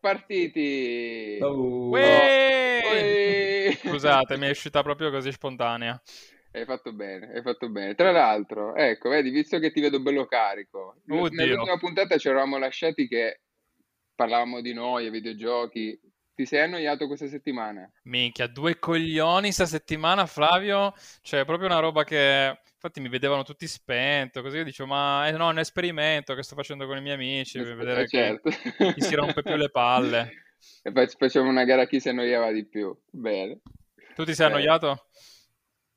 Partiti! Oh. Uè! Scusate, mi è uscita proprio così spontanea. Hai fatto bene, hai fatto bene. Tra l'altro, ecco, vedi, visto che ti vedo bello carico, Oddio. nell'ultima puntata ci eravamo lasciati che parlavamo di noi e videogiochi. Ti sei annoiato questa settimana? Minchia, due coglioni sta settimana, Flavio. Cioè, proprio una roba che... Infatti mi vedevano tutti spento, così io dicevo, ma eh, no, è un esperimento che sto facendo con i miei amici per vedere Eh, certo. chi, chi si rompe più le palle. E poi facciamo una gara a chi si annoiava di più. Bene. Tu ti sei Bene. annoiato?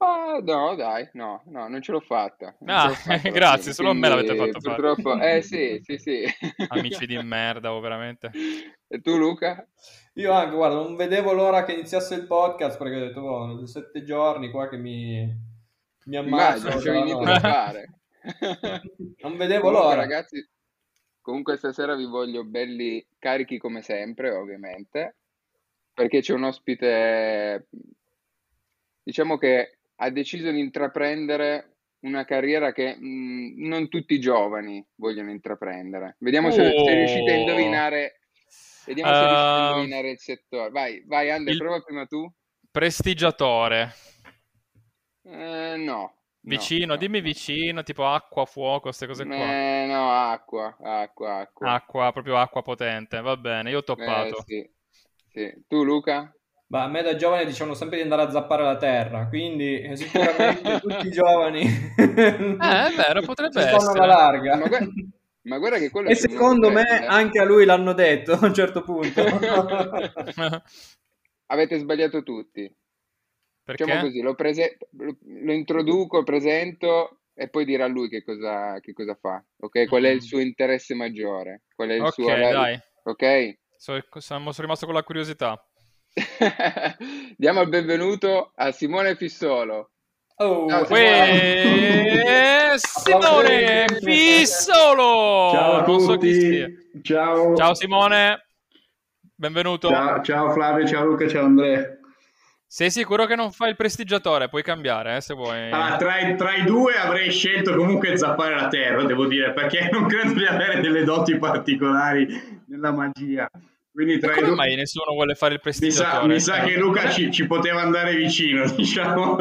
Ah, no, dai, no, no, non ce l'ho fatta. Non Ah, ce l'ho fatta, grazie, solo a me quindi l'avete fatto fare. Purtroppo, eh sì, sì, sì. Amici di merda, oh, veramente. E tu, Luca? Io anche, guarda, non vedevo l'ora che iniziasse il podcast perché ho detto, oh, sette giorni qua che mi, mi ammazzo. Immagino, c'è dalla niente notte. da fare. Non vedevo Comunque, l'ora. ragazzi, comunque stasera vi voglio belli carichi come sempre, ovviamente, perché c'è un ospite, diciamo che ha deciso di intraprendere una carriera che mh, non tutti i giovani vogliono intraprendere. Vediamo se, se Oh. riuscite a indovinare, vediamo se riuscite a Ah. indovinare il settore. Vai, vai, Ander, Il- prova prima tu. Prestigiatore. Eh, no. Vicino, no, dimmi no. vicino, tipo acqua, fuoco, queste cose qua. Eh, no, acqua, acqua, acqua. Acqua, proprio acqua potente. Va bene, io ho Eh, toppato. sì, sì. Tu, Luca? Ma a me da giovane dicevano sempre di andare a zappare la terra, quindi eh, sicuramente tutti i giovani Eh, è vero, potrebbe essere. alla larga. Ma guarda, ma guarda che quello E secondo me trend, eh. anche a lui l'hanno detto a un certo punto. Avete sbagliato tutti. Facciamo Perché? così, lo, prese- lo, introduco, presento e poi dirà lui che cosa, che cosa fa. Ok? Qual è il suo interesse maggiore? Qual è il Ok, suo... dai. Ok? So- sono rimasto con la curiosità. Diamo il benvenuto a Simone Fissolo. Oh, Ciao, Uè, Simone Applausi. Fissolo! Ciao a so tutti, ciao. Ciao Simone, benvenuto. Ciao, ciao Flavio, ciao Luca, ciao Andrea. Sei sicuro che non fai il prestigiatore? Puoi cambiare, eh, se vuoi. Ah, tra, i, tra i due avrei scelto comunque zappare la terra, devo dire, perché non credo di avere delle doti particolari nella magia. Quindi tra i come due mai nessuno vuole fare il mi sa, mi sa che Luca ci, ci poteva andare vicino, diciamo.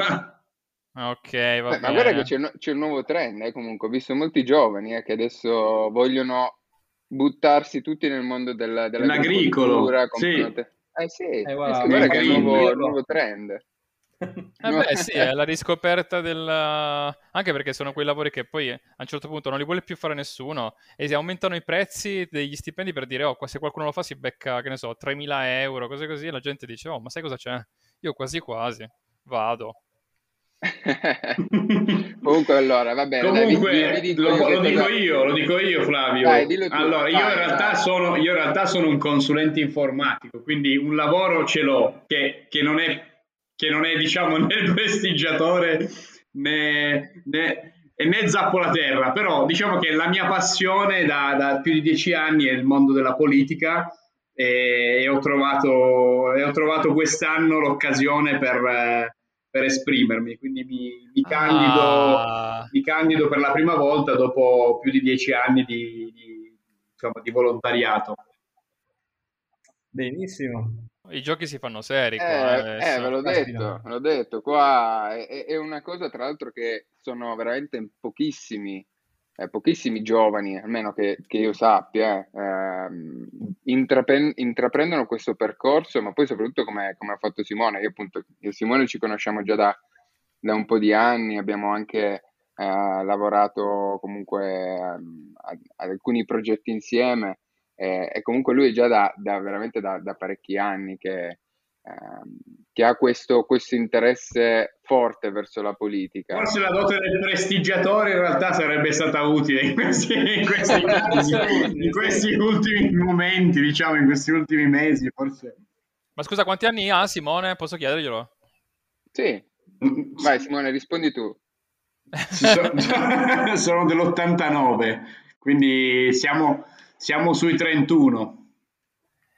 Ok, va Beh, ma guarda che c'è, no- c'è un nuovo trend, eh, comunque. Ho visto molti giovani eh, che adesso vogliono buttarsi tutti nel mondo della, dell'agricoltura. sì. comprano te- Eh sì, Eh, eh guarda, sì, guarda che è un nuovo, nuovo trend. Eh beh, sì, è la riscoperta del... Anche perché sono quei lavori che poi a un certo punto non li vuole più fare nessuno e si aumentano i prezzi degli stipendi per dire, oh, qua- se qualcuno lo fa si becca, che ne so, 3.000 euro, cose così, e la gente dice, oh, ma sai cosa c'è? Io quasi quasi vado. Comunque, allora, va bene. dai, vi- Comunque, vi- vi dico lo, io lo dico cosa- io, lo dico io Flavio. Dai, dillo tu. Allora, io in, Vai, realtà vai. sono, io in realtà sono un consulente informatico, quindi un lavoro ce l'ho che, che non è, che non è, diciamo, né il prestigiatore né, né, e né zappo la terra, però diciamo che la mia passione da, da più di dieci anni è il mondo della politica e, e ho trovato, e ho trovato quest'anno l'occasione per, eh, per esprimermi, quindi mi, mi candido Ah, mi candido per la prima volta dopo più di dieci anni di, di, insomma, di volontariato. Benissimo. I giochi si fanno seri qua, Eh, eh, eh, ve l'ho detto, ve l'ho detto, qua è, è- una cosa tra l'altro che sono veramente pochissimi, eh, pochissimi giovani, almeno che, che io sappia, eh, ehm, intrapen- intraprendono questo percorso, ma poi soprattutto come, come ha fatto Simone, io appunto, io e Simone ci conosciamo già da, da un po' di anni, abbiamo anche eh, lavorato comunque ehm, ad alcuni progetti insieme eh, e comunque lui è già da, da veramente da, da parecchi anni che, ehm, che ha questo, questo interesse forte verso la politica. Forse la dote del prestigiatore in realtà sarebbe stata utile in questi, in questi in questi ultimi momenti, diciamo, in questi ultimi mesi, forse. Ma scusa, quanti anni ha Simone? Posso chiederglielo? Sì, vai Simone, rispondi tu. Sono, sono dell'89, quindi siamo, siamo sui 31.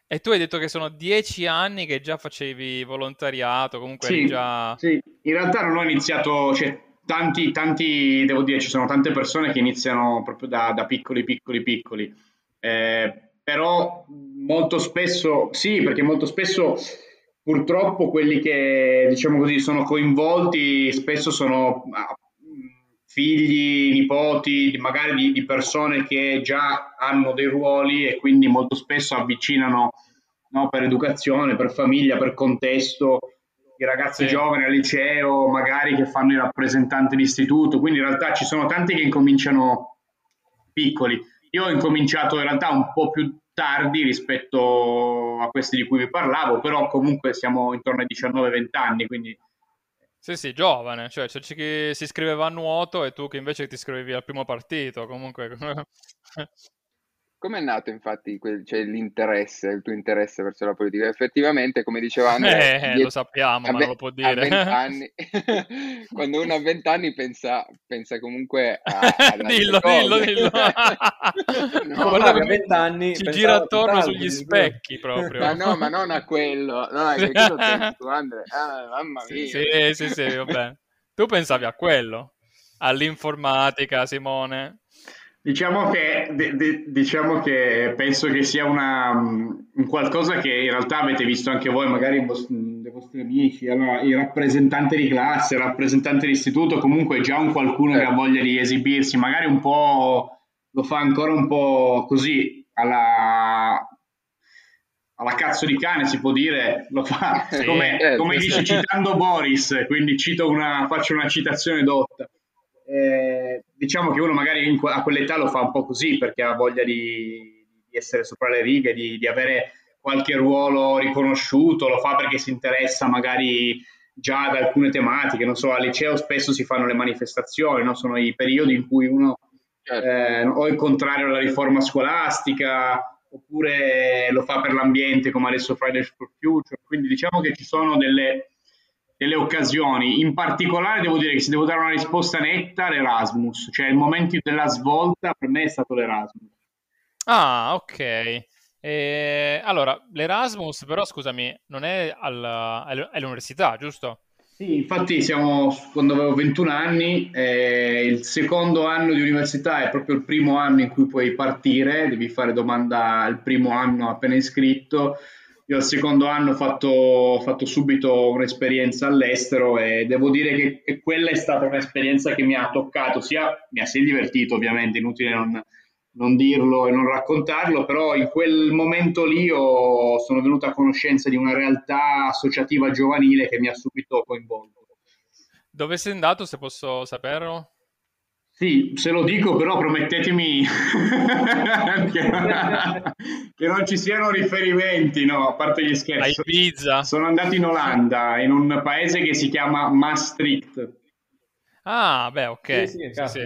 E tu hai detto che sono dieci anni che già facevi volontariato, comunque sì, già... Sì, in realtà non ho iniziato, cioè, tanti, tanti, devo dire, ci sono tante persone che iniziano proprio da, da piccoli, piccoli, piccoli. Eh, però molto spesso, sì, perché molto spesso purtroppo quelli che, diciamo così, sono coinvolti spesso sono ah, figli, nipoti, magari di, di, persone che già hanno dei ruoli e quindi molto spesso avvicinano no, per educazione, per famiglia, per contesto, i ragazzi sì. giovani al liceo, magari che fanno i rappresentanti d'istituto, quindi in realtà ci sono tanti che incominciano piccoli. Io ho incominciato in realtà un po' più tardi rispetto a questi di cui vi parlavo, però comunque siamo intorno ai 19-20 anni, quindi sì, sì, giovane, cioè c'è chi si iscriveva a nuoto e tu che invece ti iscrivevi al primo partito, comunque... Come è nato infatti quel, cioè, l'interesse, il tuo interesse verso la politica? Effettivamente, come diceva Andrea, eh, lo sappiamo, ma non lo può dire. anni, quando uno ha 20 anni pensa, pensa comunque a, a dillo, dillo, dillo, no, guarda che a 20 anni ci gira attorno sugli specchi proprio. Ma no, ma non a quello. No, è che tu, Andrea. Ah, mamma mia. Sì, sì, sì, vabbè. Tu pensavi a quello, all'informatica, Simone. Diciamo che, de, de, diciamo che, penso che sia una, un qualcosa che in realtà avete visto anche voi, magari i vostri, dei vostri amici, allora, il rappresentante di classe, il rappresentante di istituto, comunque già un qualcuno che ha voglia di esibirsi, magari un po' lo fa ancora un po' così, alla, alla cazzo di cane si può dire, lo fa come, certo. come dice citando Boris, quindi cito una, faccio una citazione dotta eh, diciamo che uno magari a quell'età lo fa un po' così perché ha voglia di, di essere sopra le righe, di, di, avere qualche ruolo riconosciuto, lo fa perché si interessa magari già ad alcune tematiche, non so, al liceo spesso si fanno le manifestazioni, no? sono i periodi in cui uno certo. eh, o il contrario alla riforma scolastica oppure lo fa per l'ambiente come adesso Fridays for Future, quindi diciamo che ci sono delle delle occasioni. In particolare devo dire che se devo dare una risposta netta, l'Erasmus, cioè il momento della svolta per me è stato l'Erasmus. Ah, ok. E, allora, l'Erasmus però, scusami, non è, alla, all'università, giusto? Sì, infatti siamo, quando avevo 21 anni, eh, il secondo anno di università è proprio il primo anno in cui puoi partire, devi fare domanda il primo anno appena iscritto, io al secondo anno ho fatto, fatto, subito un'esperienza all'estero e devo dire che, che, quella è stata un'esperienza che mi ha toccato, sia mi ha si divertito ovviamente, inutile non, non, dirlo e non raccontarlo, però in quel momento lì ho, sono venuto a conoscenza di una realtà associativa giovanile che mi ha subito coinvolto. Dove sei andato, se posso saperlo? Sì, se lo dico, però promettetemi che, che, non ci siano riferimenti, no, a parte gli scherzi. Sono andato in Olanda, in un paese che si chiama Maastricht. Ah, beh, ok. Sì, sì, sì,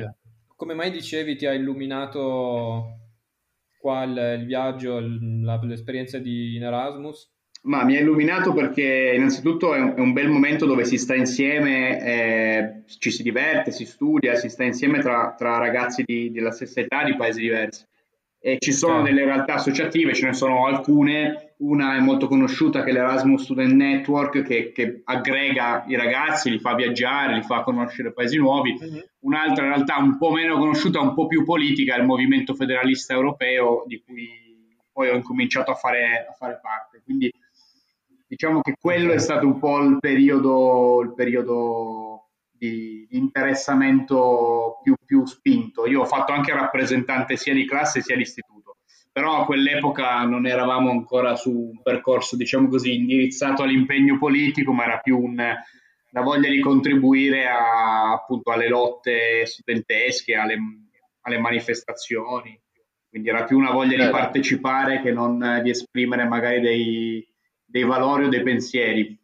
Come mai dicevi ti ha illuminato qua il, il viaggio, la, l'esperienza di in Erasmus? Ma mi ha illuminato perché innanzitutto è un, è un bel momento dove si sta insieme, eh, ci si diverte, si studia, si sta insieme tra, tra ragazzi di, della stessa età di paesi diversi. E ci sono delle realtà associative, ce ne sono alcune, una è molto conosciuta che è l'Erasmus Student Network che, che aggrega i ragazzi, li fa viaggiare, li fa conoscere paesi nuovi, mm-hmm. un'altra realtà un po' meno conosciuta, un po' più politica, è il Movimento Federalista Europeo di cui poi ho incominciato a fare, a fare parte. Quindi Diciamo che quello è stato un po' il periodo, il periodo di, interessamento più, più spinto. Io ho fatto anche rappresentante sia di classe sia di istituto, però a quell'epoca non eravamo ancora su un percorso, diciamo così, indirizzato all'impegno politico, ma era più un, la voglia di contribuire a, appunto alle lotte studentesche, alle, alle manifestazioni. Quindi era più una voglia di certo. partecipare che non di esprimere magari dei, dei valori o dei pensieri.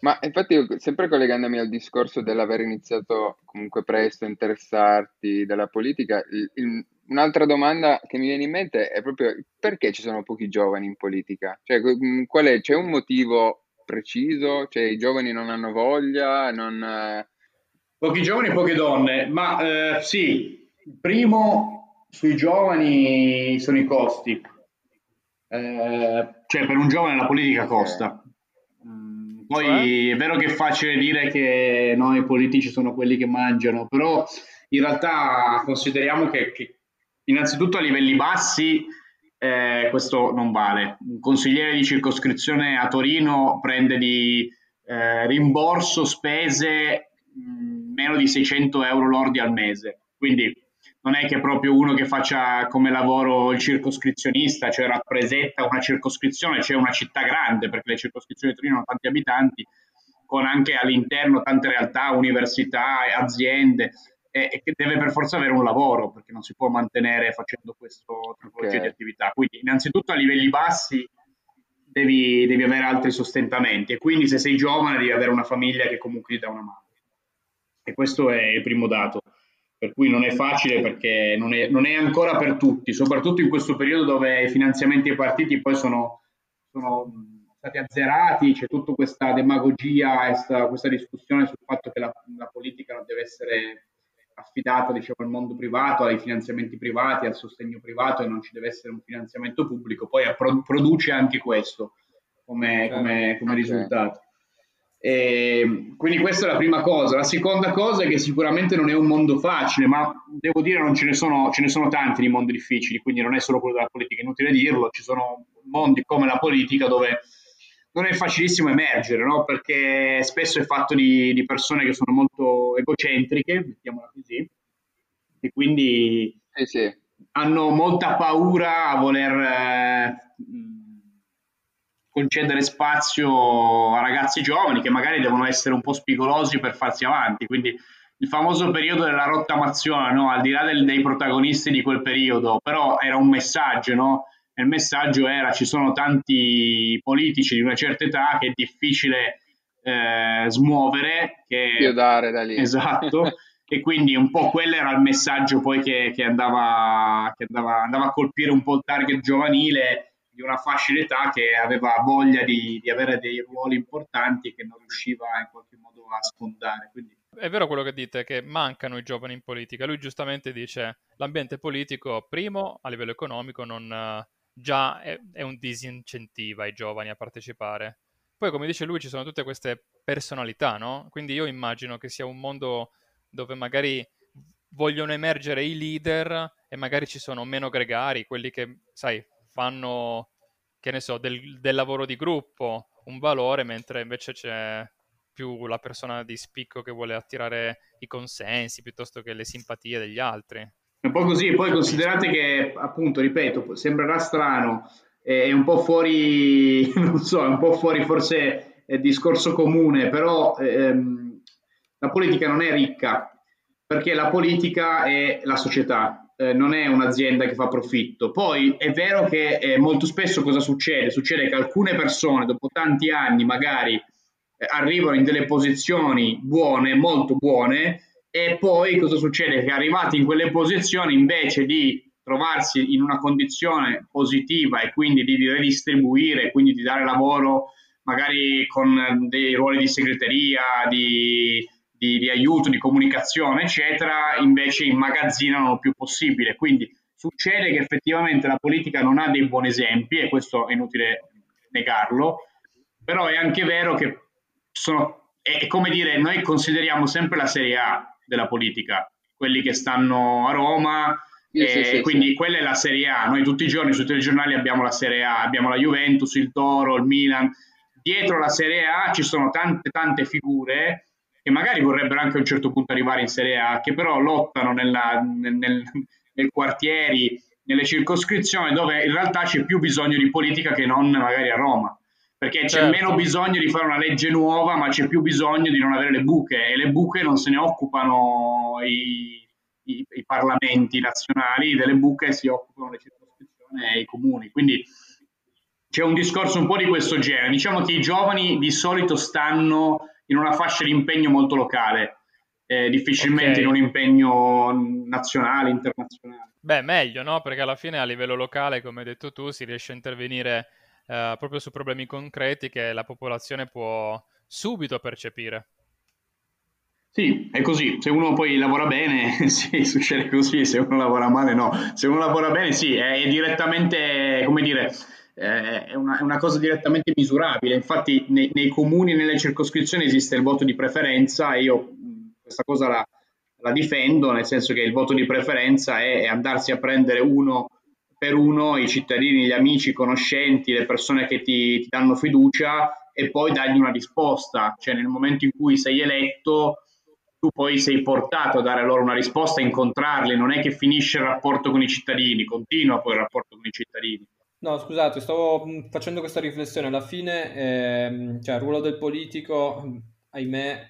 Ma infatti, sempre collegandomi al discorso dell'aver iniziato comunque presto a interessarti della politica, il, il, un'altra domanda che mi viene in mente è proprio perché ci sono pochi giovani in politica? Cioè, qual è, c'è un motivo preciso? Cioè, i giovani non hanno voglia? Non... Pochi giovani e poche donne, ma eh, sì, il primo sui giovani sono i costi Eh, cioè, per un giovane la politica costa. Mm, poi cioè? è vero che è facile dire che no, i politici sono quelli che mangiano, però in realtà consideriamo che, che innanzitutto a livelli bassi eh, questo non vale. Un consigliere di circoscrizione a Torino prende di eh, rimborso spese mh, mm, meno di 600 euro lordi al mese, quindi non è che proprio uno che faccia come lavoro il circoscrizionista, cioè rappresenta una circoscrizione, cioè una città grande, perché le circoscrizioni di Torino hanno tanti abitanti, con anche all'interno tante realtà, università, aziende, e, che deve per forza avere un lavoro, perché non si può mantenere facendo questa tipologia okay. di attività. Quindi innanzitutto a livelli bassi devi, devi, avere altri sostentamenti e quindi se sei giovane devi avere una famiglia che comunque ti dà una mano. E questo è il primo dato per cui non è facile perché non è, non è, ancora per tutti, soprattutto in questo periodo dove i finanziamenti ai partiti poi sono, sono stati azzerati, c'è tutta questa demagogia, questa, questa discussione sul fatto che la, la, politica non deve essere affidata diciamo, al mondo privato, ai finanziamenti privati, al sostegno privato e non ci deve essere un finanziamento pubblico, poi produce anche questo come, certo. come, come okay. risultato. E quindi questa è la prima cosa. La seconda cosa è che sicuramente non è un mondo facile, ma devo dire non ce ne sono, ce ne sono tanti di mondi difficili, quindi non è solo quello della politica, è inutile dirlo, ci sono mondi come la politica dove non è facilissimo emergere, no? perché spesso è fatto di, di, persone che sono molto egocentriche, mettiamola così, e quindi sì, sì. hanno molta paura a voler... Eh, concedere spazio a ragazzi giovani che magari devono essere un po' spigolosi per farsi avanti. Quindi il famoso periodo della rottamazione, no? al di là del, dei protagonisti di quel periodo, però era un messaggio, no? il messaggio era ci sono tanti politici di una certa età che è difficile eh, smuovere. Che... Chiodare da lì. Esatto. e quindi un po' quello era il messaggio poi che, che, andava, che andava, andava, a colpire un po' il target giovanile una fascia d'età che aveva voglia di, di, avere dei ruoli importanti che non riusciva in qualche modo a sfondare. Quindi... È vero quello che dite, che mancano i giovani in politica. Lui giustamente dice l'ambiente politico, primo, a livello economico, non, già è, è un disincentiva i giovani a partecipare. Poi, come dice lui, ci sono tutte queste personalità, no? Quindi io immagino che sia un mondo dove magari vogliono emergere i leader e magari ci sono meno gregari, quelli che, sai, fanno, che ne so, del, del lavoro di gruppo un valore, mentre invece c'è più la persona di spicco che vuole attirare i consensi piuttosto che le simpatie degli altri. Un po' così, poi considerate che, appunto, ripeto, sembrerà strano, è un po' fuori, non so, è un po' fuori forse il discorso comune, però ehm, la politica non è ricca, perché la politica è la società, eh, non è un'azienda che fa profitto. Poi è vero che eh, molto spesso cosa succede? Succede che alcune persone dopo tanti anni magari eh, arrivano in delle posizioni buone, molto buone, e poi cosa succede? Che arrivati in quelle posizioni invece di trovarsi in una condizione positiva e quindi di redistribuire, quindi di dare lavoro magari con dei ruoli di segreteria, di di, di aiuto, di comunicazione, eccetera, invece immagazzinano il più possibile. Quindi succede che effettivamente la politica non ha dei buoni esempi e questo è inutile negarlo, però è anche vero che sono, è come dire, noi consideriamo sempre la Serie A della politica, quelli che stanno a Roma, sì, sì, sì, quindi quella è la Serie A. Noi tutti i giorni sui telegiornali abbiamo la Serie A, abbiamo la Juventus, il Toro, il Milan. Dietro la Serie A ci sono tante tante figure che magari vorrebbero anche a un certo punto arrivare in Serie A, che però lottano nella, nel, nel, nel quartieri, nelle circoscrizioni dove in realtà c'è più bisogno di politica che non magari a Roma. Perché c'è certo. meno bisogno di fare una legge nuova, ma c'è più bisogno di non avere le buche e le buche non se ne occupano i, i, i parlamenti nazionali, delle buche si occupano le circoscrizioni e i comuni. Quindi c'è un discorso un po' di questo genere. Diciamo che i giovani di solito stanno in una fascia di impegno molto locale, eh, difficilmente okay. in un impegno nazionale, internazionale. Beh, meglio, no? Perché alla fine a livello locale, come hai detto tu, si riesce a intervenire eh, proprio su problemi concreti che la popolazione può subito percepire. Sì, è così. Se uno poi lavora bene, sì, succede così. Se uno lavora male, no. Se uno lavora bene, sì, è direttamente, come dire, eh, è, una, è, una, cosa direttamente misurabile. Infatti nei, nei comuni, nelle circoscrizioni esiste il voto di preferenza e io questa cosa la, la difendo, nel senso che il voto di preferenza è, è andarsi a prendere uno per uno i cittadini, gli amici, i conoscenti, le persone che ti, ti danno fiducia e poi dargli una risposta. Cioè nel momento in cui sei eletto tu poi sei portato a dare loro una risposta, a incontrarli, non è che finisce il rapporto con i cittadini, continua poi il rapporto con i cittadini. No, scusate, stavo facendo questa riflessione. Alla fine, ehm, cioè, il ruolo del politico, ahimè,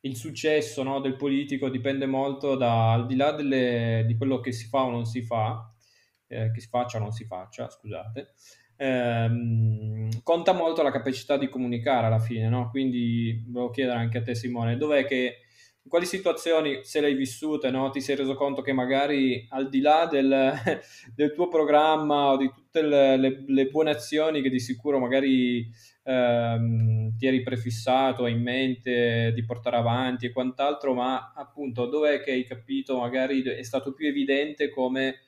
il successo no, del politico dipende molto da, al di là delle, di quello che si fa o non si fa, eh, che si faccia o non si faccia, scusate, ehm, conta molto la capacità di comunicare alla fine, no? Quindi volevo chiedere anche a te Simone, dov'è che in quali situazioni, se l'hai vissute, no, ti sei reso conto che magari al di là del, del tuo programma o di tutte le, le, le, buone azioni che di sicuro magari ehm, ti eri prefissato, in mente di portare avanti e quant'altro, ma appunto dove è che hai capito, magari è stato più evidente come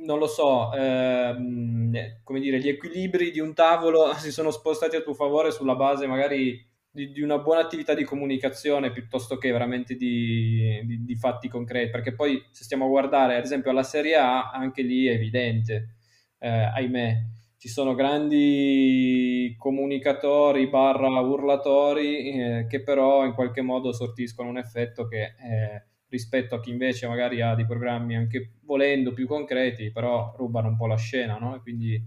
non lo so, ehm, come dire, gli equilibri di un tavolo si sono spostati a tuo favore sulla base magari di, di, una buona attività di comunicazione piuttosto che veramente di, di, di, fatti concreti, perché poi se stiamo a guardare ad esempio alla Serie A, anche lì è evidente, eh, ahimè, ci sono grandi comunicatori barra urlatori eh, che però in qualche modo sortiscono un effetto che eh, rispetto a chi invece magari ha dei programmi anche volendo più concreti, però rubano un po' la scena, no? E quindi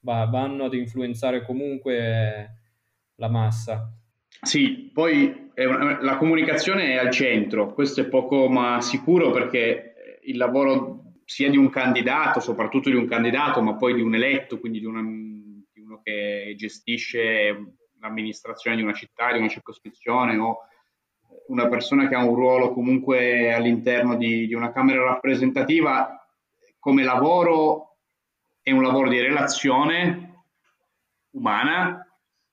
va, vanno ad influenzare comunque la massa. Sì, poi una, la comunicazione è al centro, questo è poco ma sicuro perché il lavoro sia di un candidato, soprattutto di un candidato, ma poi di un eletto, quindi di, una, di uno che gestisce l'amministrazione di una città, di una circoscrizione o una persona che ha un ruolo comunque all'interno di, di una Camera rappresentativa, come lavoro è un lavoro di relazione umana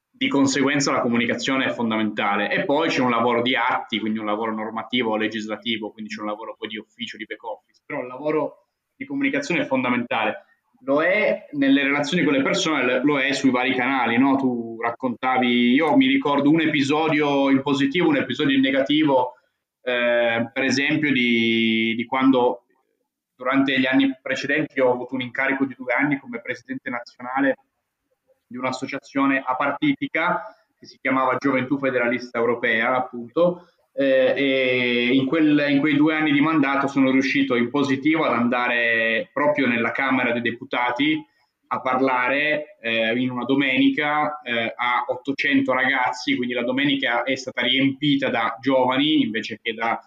di conseguenza la comunicazione è fondamentale. E poi c'è un lavoro di atti, quindi un lavoro normativo o legislativo, quindi c'è un lavoro poi di ufficio, di back office, però il lavoro di comunicazione è fondamentale. Lo è nelle relazioni con le persone, lo è sui vari canali, no? Tu raccontavi, io mi ricordo un episodio in positivo, un episodio in negativo, eh, per esempio di, di quando durante gli anni precedenti ho avuto un incarico di due anni come presidente nazionale di un'associazione apartitica che si chiamava Gioventù Federalista Europea, appunto, eh, e in, quel, in, quei due anni di mandato sono riuscito in positivo ad andare proprio nella Camera dei Deputati a parlare eh, in una domenica eh, a 800 ragazzi, quindi la domenica è stata riempita da giovani invece che da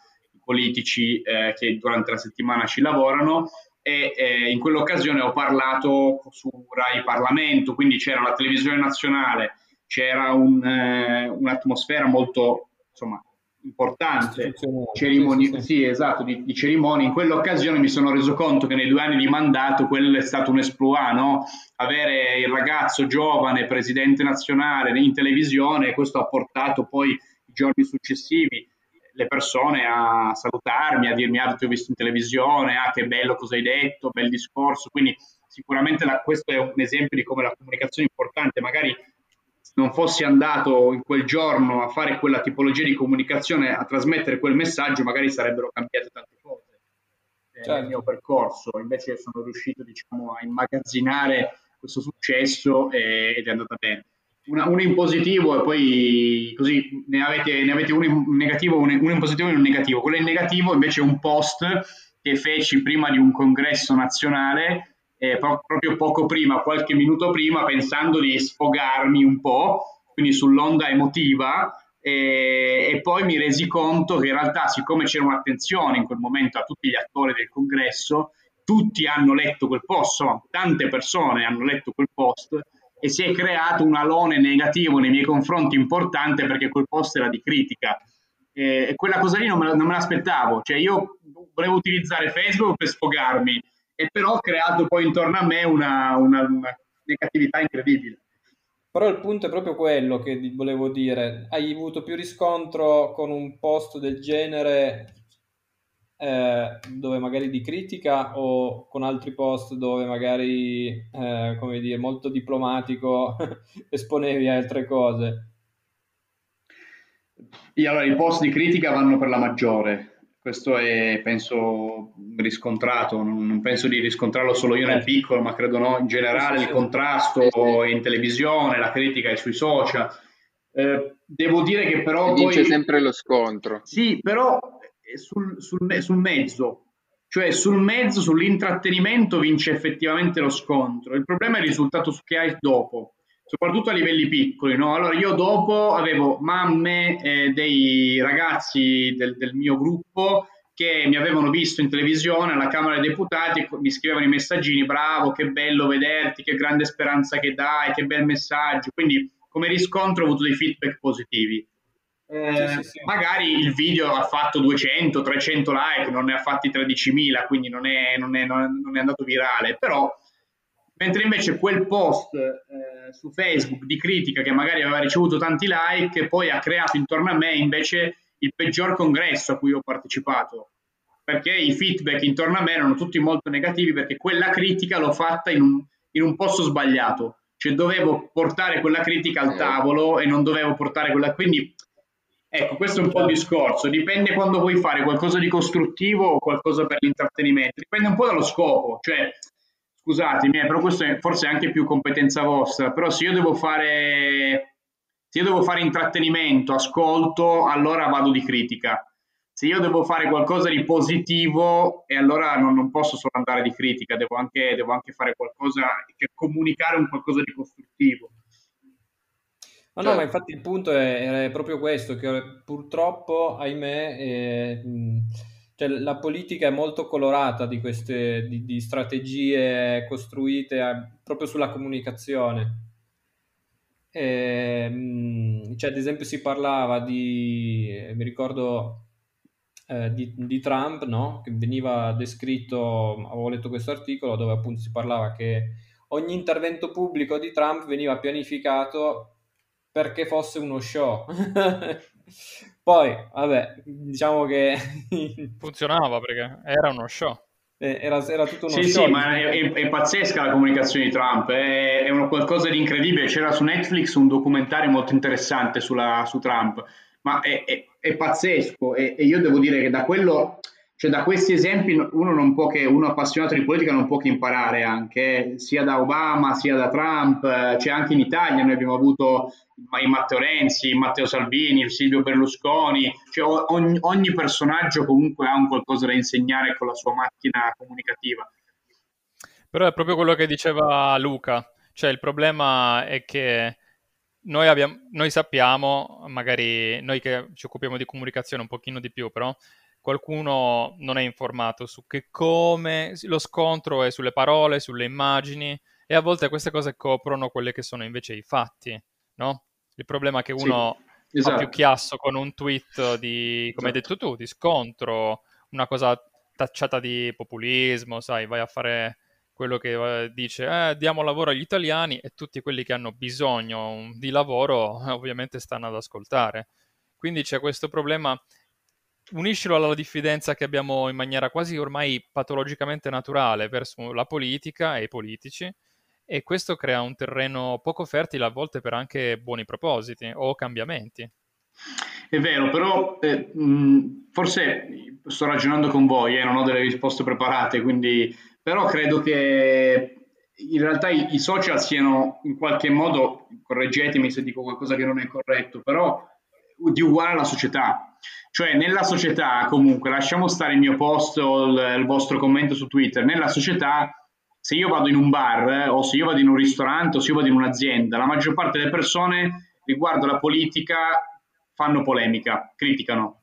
politici eh, che durante la settimana ci lavorano. E eh, in quell'occasione ho parlato su Rai Parlamento, quindi c'era la televisione nazionale, c'era un, eh, un'atmosfera molto insomma, importante, cerimonie, sì, sì. sì, esatto, di, di, cerimonie. In quell'occasione mi sono reso conto che nei due anni di mandato quello è stato un esploit, no? avere il ragazzo giovane, presidente nazionale in televisione, questo ha portato poi i giorni successivi le persone a salutarmi, a dirmi ah ti ho visto in televisione, ah che bello cosa hai detto, bel discorso, quindi sicuramente la, questo è un esempio di come la comunicazione è importante, magari non fossi andato in quel giorno a fare quella tipologia di comunicazione, a trasmettere quel messaggio, magari sarebbero cambiate tante cose certo. nel mio percorso, invece sono riuscito diciamo, a immagazzinare questo successo e, ed è andata bene una, uno in positivo e poi così ne avete, ne avete uno in negativo, uno in positivo e uno in negativo. Quello in negativo invece è un post che feci prima di un congresso nazionale, eh, proprio poco prima, qualche minuto prima, pensando di sfogarmi un po', quindi sull'onda emotiva, e, e, poi mi resi conto che in realtà, siccome c'era un'attenzione in quel momento a tutti gli attori del congresso, tutti hanno letto quel post, insomma, tante persone hanno letto quel post e si è creato un alone negativo nei miei confronti importante perché quel post era di critica. E quella cosa lì non me, non me l'aspettavo, cioè io volevo utilizzare Facebook per sfogarmi e però ho creato poi intorno a me una, una, una negatività incredibile. Però il punto è proprio quello che volevo dire. Hai avuto più riscontro con un post del genere eh, dove magari di critica o con altri post dove magari, eh, come dire, molto diplomatico esponevi altre cose? Io, allora, i post di critica vanno per la maggiore, questo è, penso, riscontrato, non, penso di riscontrarlo solo io nel certo. piccolo, ma credo no, in generale il contrasto in televisione, la critica è sui social. Eh, devo dire che però... Vince poi... sempre lo scontro. Sì, però sul, sul, sul mezzo, cioè sul mezzo, sull'intrattenimento vince effettivamente lo scontro. Il problema è il risultato che hai dopo, soprattutto a livelli piccoli. No? Allora io dopo avevo mamme eh, dei ragazzi del, del, mio gruppo che mi avevano visto in televisione alla Camera dei Deputati mi scrivevano i messaggini, bravo, che bello vederti, che grande speranza che dai, che bel messaggio. Quindi come riscontro ho avuto dei feedback positivi. Eh, sì, sì, sì. Magari il video ha fatto 200, 300 like, non ne ha fatti 13.000, quindi non è, non è, non è andato virale, però mentre invece quel post eh, su Facebook di critica che magari aveva ricevuto tanti like, poi ha creato intorno a me invece il peggior congresso a cui ho partecipato, perché i feedback intorno a me erano tutti molto negativi perché quella critica l'ho fatta in un, in un posto sbagliato, cioè dovevo portare quella critica al tavolo e non dovevo portare quella... Quindi Ecco, questo è un po' il discorso, dipende quando vuoi fare qualcosa di costruttivo o qualcosa per l'intrattenimento, dipende un po' dallo scopo, cioè scusatemi, eh, però questo è forse anche più competenza vostra, però se io devo fare se io devo fare intrattenimento, ascolto, allora vado di critica. Se io devo fare qualcosa di positivo, e allora non, non posso solo andare di critica, devo anche, devo anche fare qualcosa, che comunicare un qualcosa di costruttivo. Ma no, ma infatti il punto è, è proprio questo, che purtroppo, ahimè, eh, cioè, la politica è molto colorata di queste di, di strategie costruite a, eh, proprio sulla comunicazione. E, cioè, ad esempio si parlava di, eh, mi ricordo, eh, di, di, Trump, no? che veniva descritto, avevo letto questo articolo dove appunto si parlava che ogni intervento pubblico di Trump veniva pianificato perché fosse uno show. Poi, vabbè, diciamo che... Funzionava perché era uno show. Eh, era, era tutto uno sì, show. Sì, ma è, è, è, pazzesca la comunicazione di Trump, è, è uno qualcosa di incredibile. C'era su Netflix un documentario molto interessante sulla, su Trump, ma è, è pazzesco e, e io devo dire che da quello cioè da questi esempi uno, non può che, uno appassionato di politica non può che imparare anche, sia da Obama sia da Trump, eh, cioè anche in Italia noi abbiamo avuto i Matteo Renzi, Matteo Salvini, il Silvio Berlusconi, cioè ogni, ogni personaggio comunque ha un qualcosa da insegnare con la sua macchina comunicativa. Però è proprio quello che diceva Luca, cioè il problema è che noi, abbiamo, noi sappiamo, magari noi che ci occupiamo di comunicazione un pochino di più, però qualcuno non è informato su che come lo scontro è sulle parole, sulle immagini e a volte queste cose coprono quelli che sono invece i fatti, no? Il problema è che uno sì, esatto. fa più chiasso con un tweet di, come esatto. hai detto tu, di scontro, una cosa tacciata di populismo, sai, vai a fare quello che eh, dice eh, diamo lavoro agli italiani e tutti quelli che hanno bisogno di lavoro ovviamente stanno ad ascoltare. Quindi c'è questo problema uniscilo alla diffidenza che abbiamo in maniera quasi ormai patologicamente naturale verso la politica e i politici e questo crea un terreno poco fertile a volte per anche buoni propositi o cambiamenti. È vero, però eh, mh, forse sto ragionando con voi e eh, non ho delle risposte preparate, quindi, però credo che in realtà i, i, social siano in qualche modo, correggetemi se dico qualcosa che non è corretto, però di uguale alla società. Cioè, nella società, comunque, lasciamo stare il mio post o il, il vostro commento su Twitter, nella società, se io vado in un bar o se io vado in un ristorante o se io vado in un'azienda, la maggior parte delle persone riguardo alla politica fanno polemica, criticano.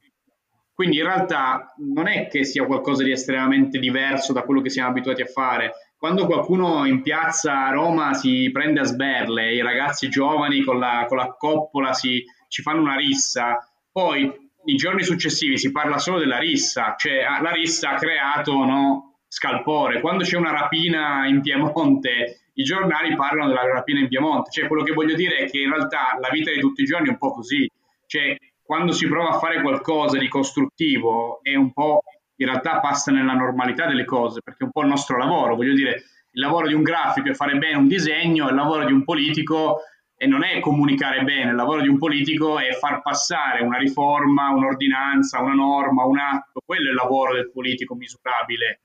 Quindi in realtà non è che sia qualcosa di estremamente diverso da quello che siamo abituati a fare. Quando qualcuno in piazza a Roma si prende a sberle, i ragazzi giovani con la, con la coppola si, ci fanno una rissa, poi i giorni successivi si parla solo della rissa, cioè ah, la rissa ha creato no, scalpore. Quando c'è una rapina in Piemonte, i giornali parlano della rapina in Piemonte. Cioè, quello che voglio dire è che in realtà la vita di tutti i giorni è un po' così. Cioè, quando si prova a fare qualcosa di costruttivo è un po' in realtà passa nella normalità delle cose, perché è un po' il nostro lavoro, voglio dire, il lavoro di un grafico è fare bene un disegno, il lavoro di un politico e non è comunicare bene, il lavoro di un politico è far passare una riforma, un'ordinanza, una norma, un atto, quello è il lavoro del politico misurabile.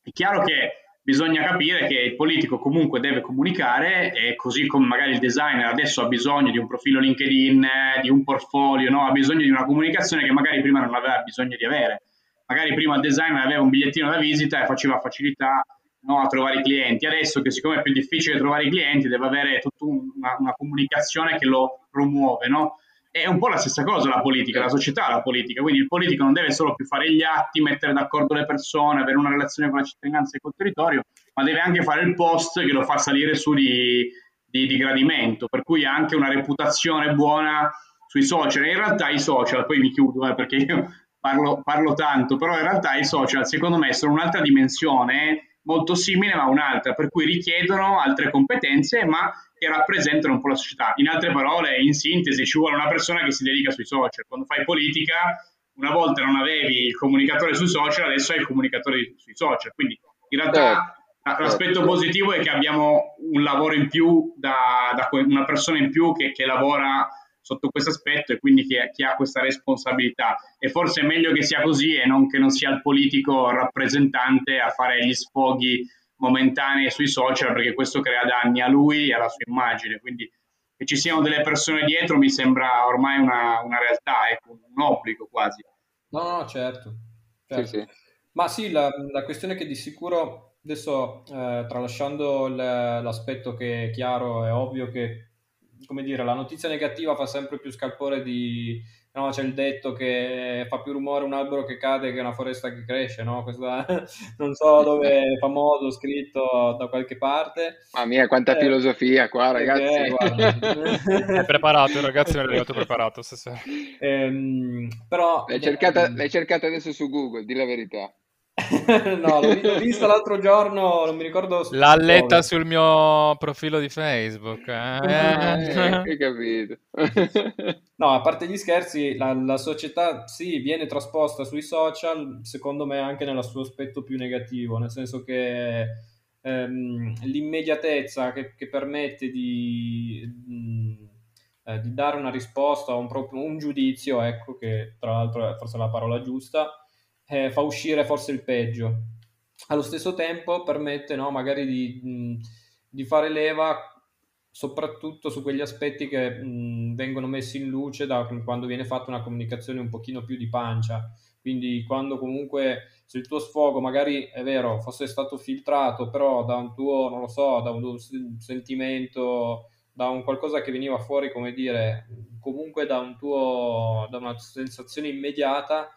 È chiaro che bisogna capire che il politico comunque deve comunicare e così come magari il designer adesso ha bisogno di un profilo LinkedIn, di un portfolio, no? ha bisogno di una comunicazione che magari prima non aveva bisogno di avere. Magari prima il designer aveva un bigliettino da visita e faceva facilità no, a trovare i clienti. Adesso che siccome è più difficile trovare i clienti, deve avere tutta una, una comunicazione che lo promuove, no? È un po' la stessa cosa la politica, la società la politica, quindi il politico non deve solo più fare gli atti, mettere d'accordo le persone, avere una relazione con la cittadinanza e col territorio, ma deve anche fare il post che lo fa salire su di, di, di gradimento, per cui ha anche una reputazione buona sui social. In realtà i social, poi mi chiudo eh, perché io parlo, parlo tanto, però in realtà i social secondo me sono un'altra dimensione molto simile ma un'altra, per cui richiedono altre competenze ma che rappresentano un po' la società. In altre parole, in sintesi, ci vuole una persona che si dedica sui social. Quando fai politica, una volta non avevi il comunicatore sui social, adesso hai il comunicatore sui social. Quindi in realtà certo. l'aspetto certo. positivo è che abbiamo un lavoro in più, da, da una persona in più che, che lavora sotto questo aspetto e quindi chi, chi, ha questa responsabilità. E forse è meglio che sia così e non che non sia il politico rappresentante a fare gli sfoghi momentanei sui social perché questo crea danni a lui e alla sua immagine. Quindi che ci siano delle persone dietro mi sembra ormai una, una realtà, ecco, un obbligo quasi. No, no, certo. certo. Sì, sì. Ma sì, la, la, questione che di sicuro adesso, eh, tralasciando l'aspetto che è chiaro, è ovvio che come dire, la notizia negativa fa sempre più scalpore di... No, c'è il detto che fa più rumore un albero che cade che una foresta che cresce, no? Questo non so dove è famoso, scritto da qualche parte. Mamma mia, quanta eh, filosofia qua, ragazzi. Eh, è preparato, il ragazzo mi è arrivato preparato stasera. Ehm, però... L'hai cercata, l'hai cercata adesso su Google, di la verità. no, l'ho, l'ho vista l'altro giorno, non mi ricordo. L'ha letta dove. sul mio profilo di Facebook. Eh? eh, hai capito. no, a parte gli scherzi, la, la, società sì, viene trasposta sui social, secondo me anche nel suo aspetto più negativo, nel senso che ehm, l'immediatezza che, che permette di, mh, eh, di, dare una risposta, un, un giudizio, ecco, che tra l'altro è forse la parola giusta eh, fa uscire forse il peggio. Allo stesso tempo permette no, magari di, di, fare leva soprattutto su quegli aspetti che mh, vengono messi in luce da quando viene fatta una comunicazione un pochino più di pancia. Quindi quando comunque se il tuo sfogo magari è vero fosse stato filtrato però da un tuo, non lo so, da un, un sentimento, da un qualcosa che veniva fuori, come dire, comunque da un tuo, da una sensazione immediata,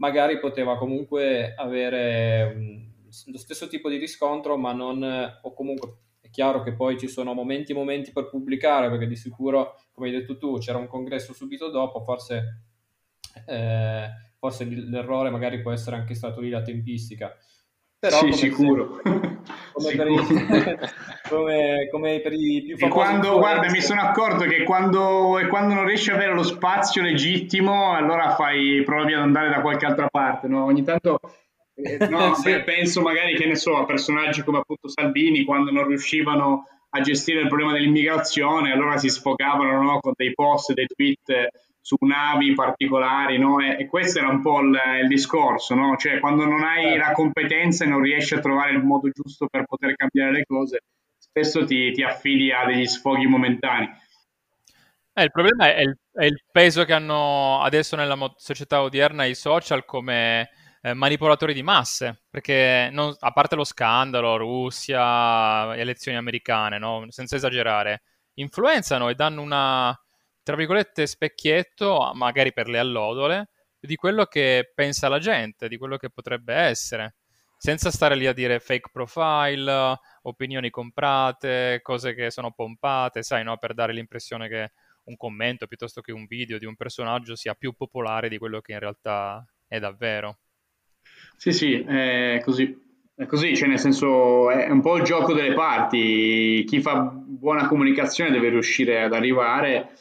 magari poteva comunque avere um, lo stesso tipo di riscontro, ma non, o comunque è chiaro che poi ci sono momenti e momenti per pubblicare, perché di sicuro, come hai detto tu, c'era un congresso subito dopo, forse, eh, forse l'errore magari può essere anche stato lì la tempistica. Però, sì, sicuro. come, Per i, come, come, per i, più famosi. Quando, guarda, mi sono accorto che quando, quando, non riesci ad avere lo spazio legittimo, allora fai, provi ad andare da qualche altra parte. No? Ogni tanto eh, no, sì. penso magari che ne so, a personaggi come appunto Salvini, quando non riuscivano a gestire il problema dell'immigrazione, allora si sfogavano no? con dei post, dei tweet su navi particolari, no? e, e, questo era un po' il, il discorso, no? cioè quando non hai certo. la competenza e non riesci a trovare il modo giusto per poter cambiare le cose, spesso ti, ti affidi a degli sfoghi momentanei. Eh, il problema è il, è il, peso che hanno adesso nella società odierna i social come eh, manipolatori di masse, perché non, a parte lo scandalo, Russia, elezioni americane, no? senza esagerare, influenzano e danno una tra virgolette, specchietto, magari per le allodole, di quello che pensa la gente, di quello che potrebbe essere, senza stare lì a dire fake profile, opinioni comprate, cose che sono pompate, sai, no? per dare l'impressione che un commento piuttosto che un video di un personaggio sia più popolare di quello che in realtà è davvero. Sì, sì, è così. È così, cioè nel senso è un po' il gioco delle parti. Chi fa buona comunicazione deve riuscire ad arrivare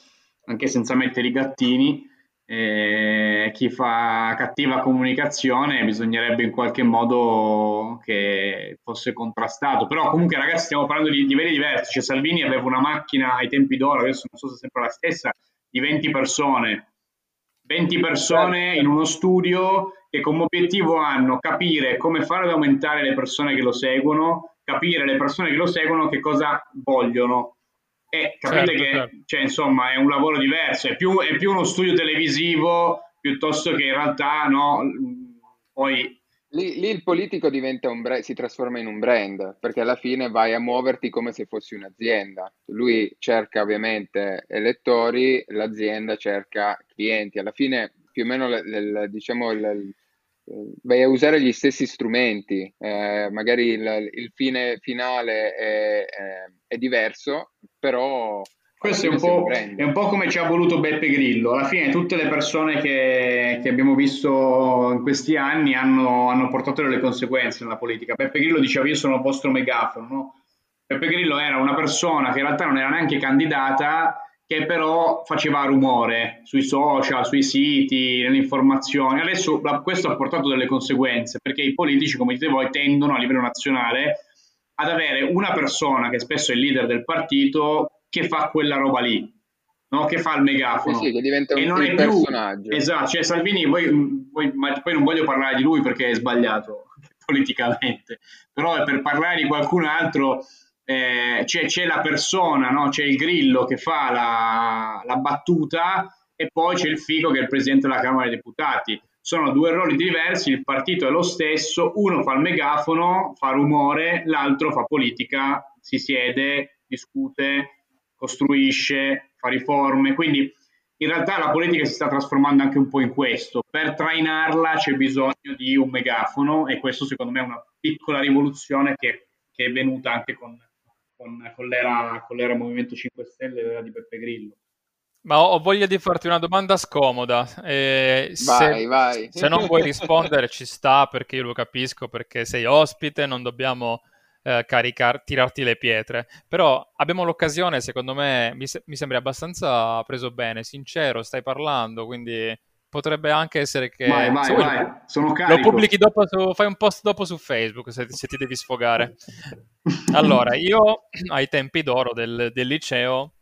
anche senza mettere i gattini, eh, chi fa cattiva comunicazione bisognerebbe in qualche modo che fosse contrastato. Però comunque ragazzi stiamo parlando di livelli diversi, cioè Salvini aveva una macchina ai tempi d'oro, adesso non so se è sempre la stessa, di 20 persone. 20 persone in uno studio che come obiettivo hanno capire come fare ad aumentare le persone che lo seguono, capire le persone che lo seguono che cosa vogliono e capite certo, che certo. Cioè, insomma è un lavoro diverso, è più, è più, uno studio televisivo piuttosto che in realtà no, poi... Lì, lì il politico diventa un brand, si trasforma in un brand, perché alla fine vai a muoverti come se fossi un'azienda. Lui cerca ovviamente elettori, l'azienda cerca clienti. Alla fine più o meno l, l, diciamo il, vai a usare gli stessi strumenti, eh, magari il, il, fine finale è, è, è diverso, però... Questo è un, è un, po', come ci ha voluto Beppe Grillo. Alla fine tutte le persone che, che abbiamo visto in questi anni hanno, hanno, portato delle conseguenze nella politica. Beppe Grillo diceva io sono il vostro megafono. No? Beppe Grillo era una persona che in realtà non era neanche candidata, che però faceva rumore sui social, sui siti, nelle informazioni. Adesso questo ha portato delle conseguenze, perché i politici, come dite voi, tendono a livello nazionale ad avere una persona che spesso è il leader del partito che fa quella roba lì, no? che fa il megafono. Sì, sì, che diventa un, non è personaggio. Più, esatto, cioè Salvini, voi, voi, ma poi non voglio parlare di lui perché è sbagliato politicamente, però per parlare di qualcun altro eh, c'è, c'è, la persona, no? c'è il grillo che fa la, la, battuta e poi c'è il figo che è il presidente della Camera dei Deputati. Sono due ruoli diversi, il partito è lo stesso, uno fa il megafono, fa rumore, l'altro fa politica, si siede, discute, costruisce, fa riforme. Quindi in realtà la politica si sta trasformando anche un po' in questo. Per trainarla c'è bisogno di un megafono e questo secondo me è una piccola rivoluzione che, che è venuta anche con con, con, l'era, con l'era Movimento 5 Stelle, l'era di Peppe Grillo. Ma ho voglia di farti una domanda scomoda. Eh, vai, se, vai. se non vuoi rispondere ci sta perché io lo capisco, perché sei ospite, non dobbiamo eh, caricar, tirarti le pietre. Però abbiamo l'occasione, secondo me, mi, se- mi sembra abbastanza preso bene, sincero, stai parlando, quindi potrebbe anche essere che vai, vai, vai. Lo, Sono lo pubblichi dopo su, fai un post dopo su Facebook se, se ti devi sfogare allora io ai tempi d'oro del, del, liceo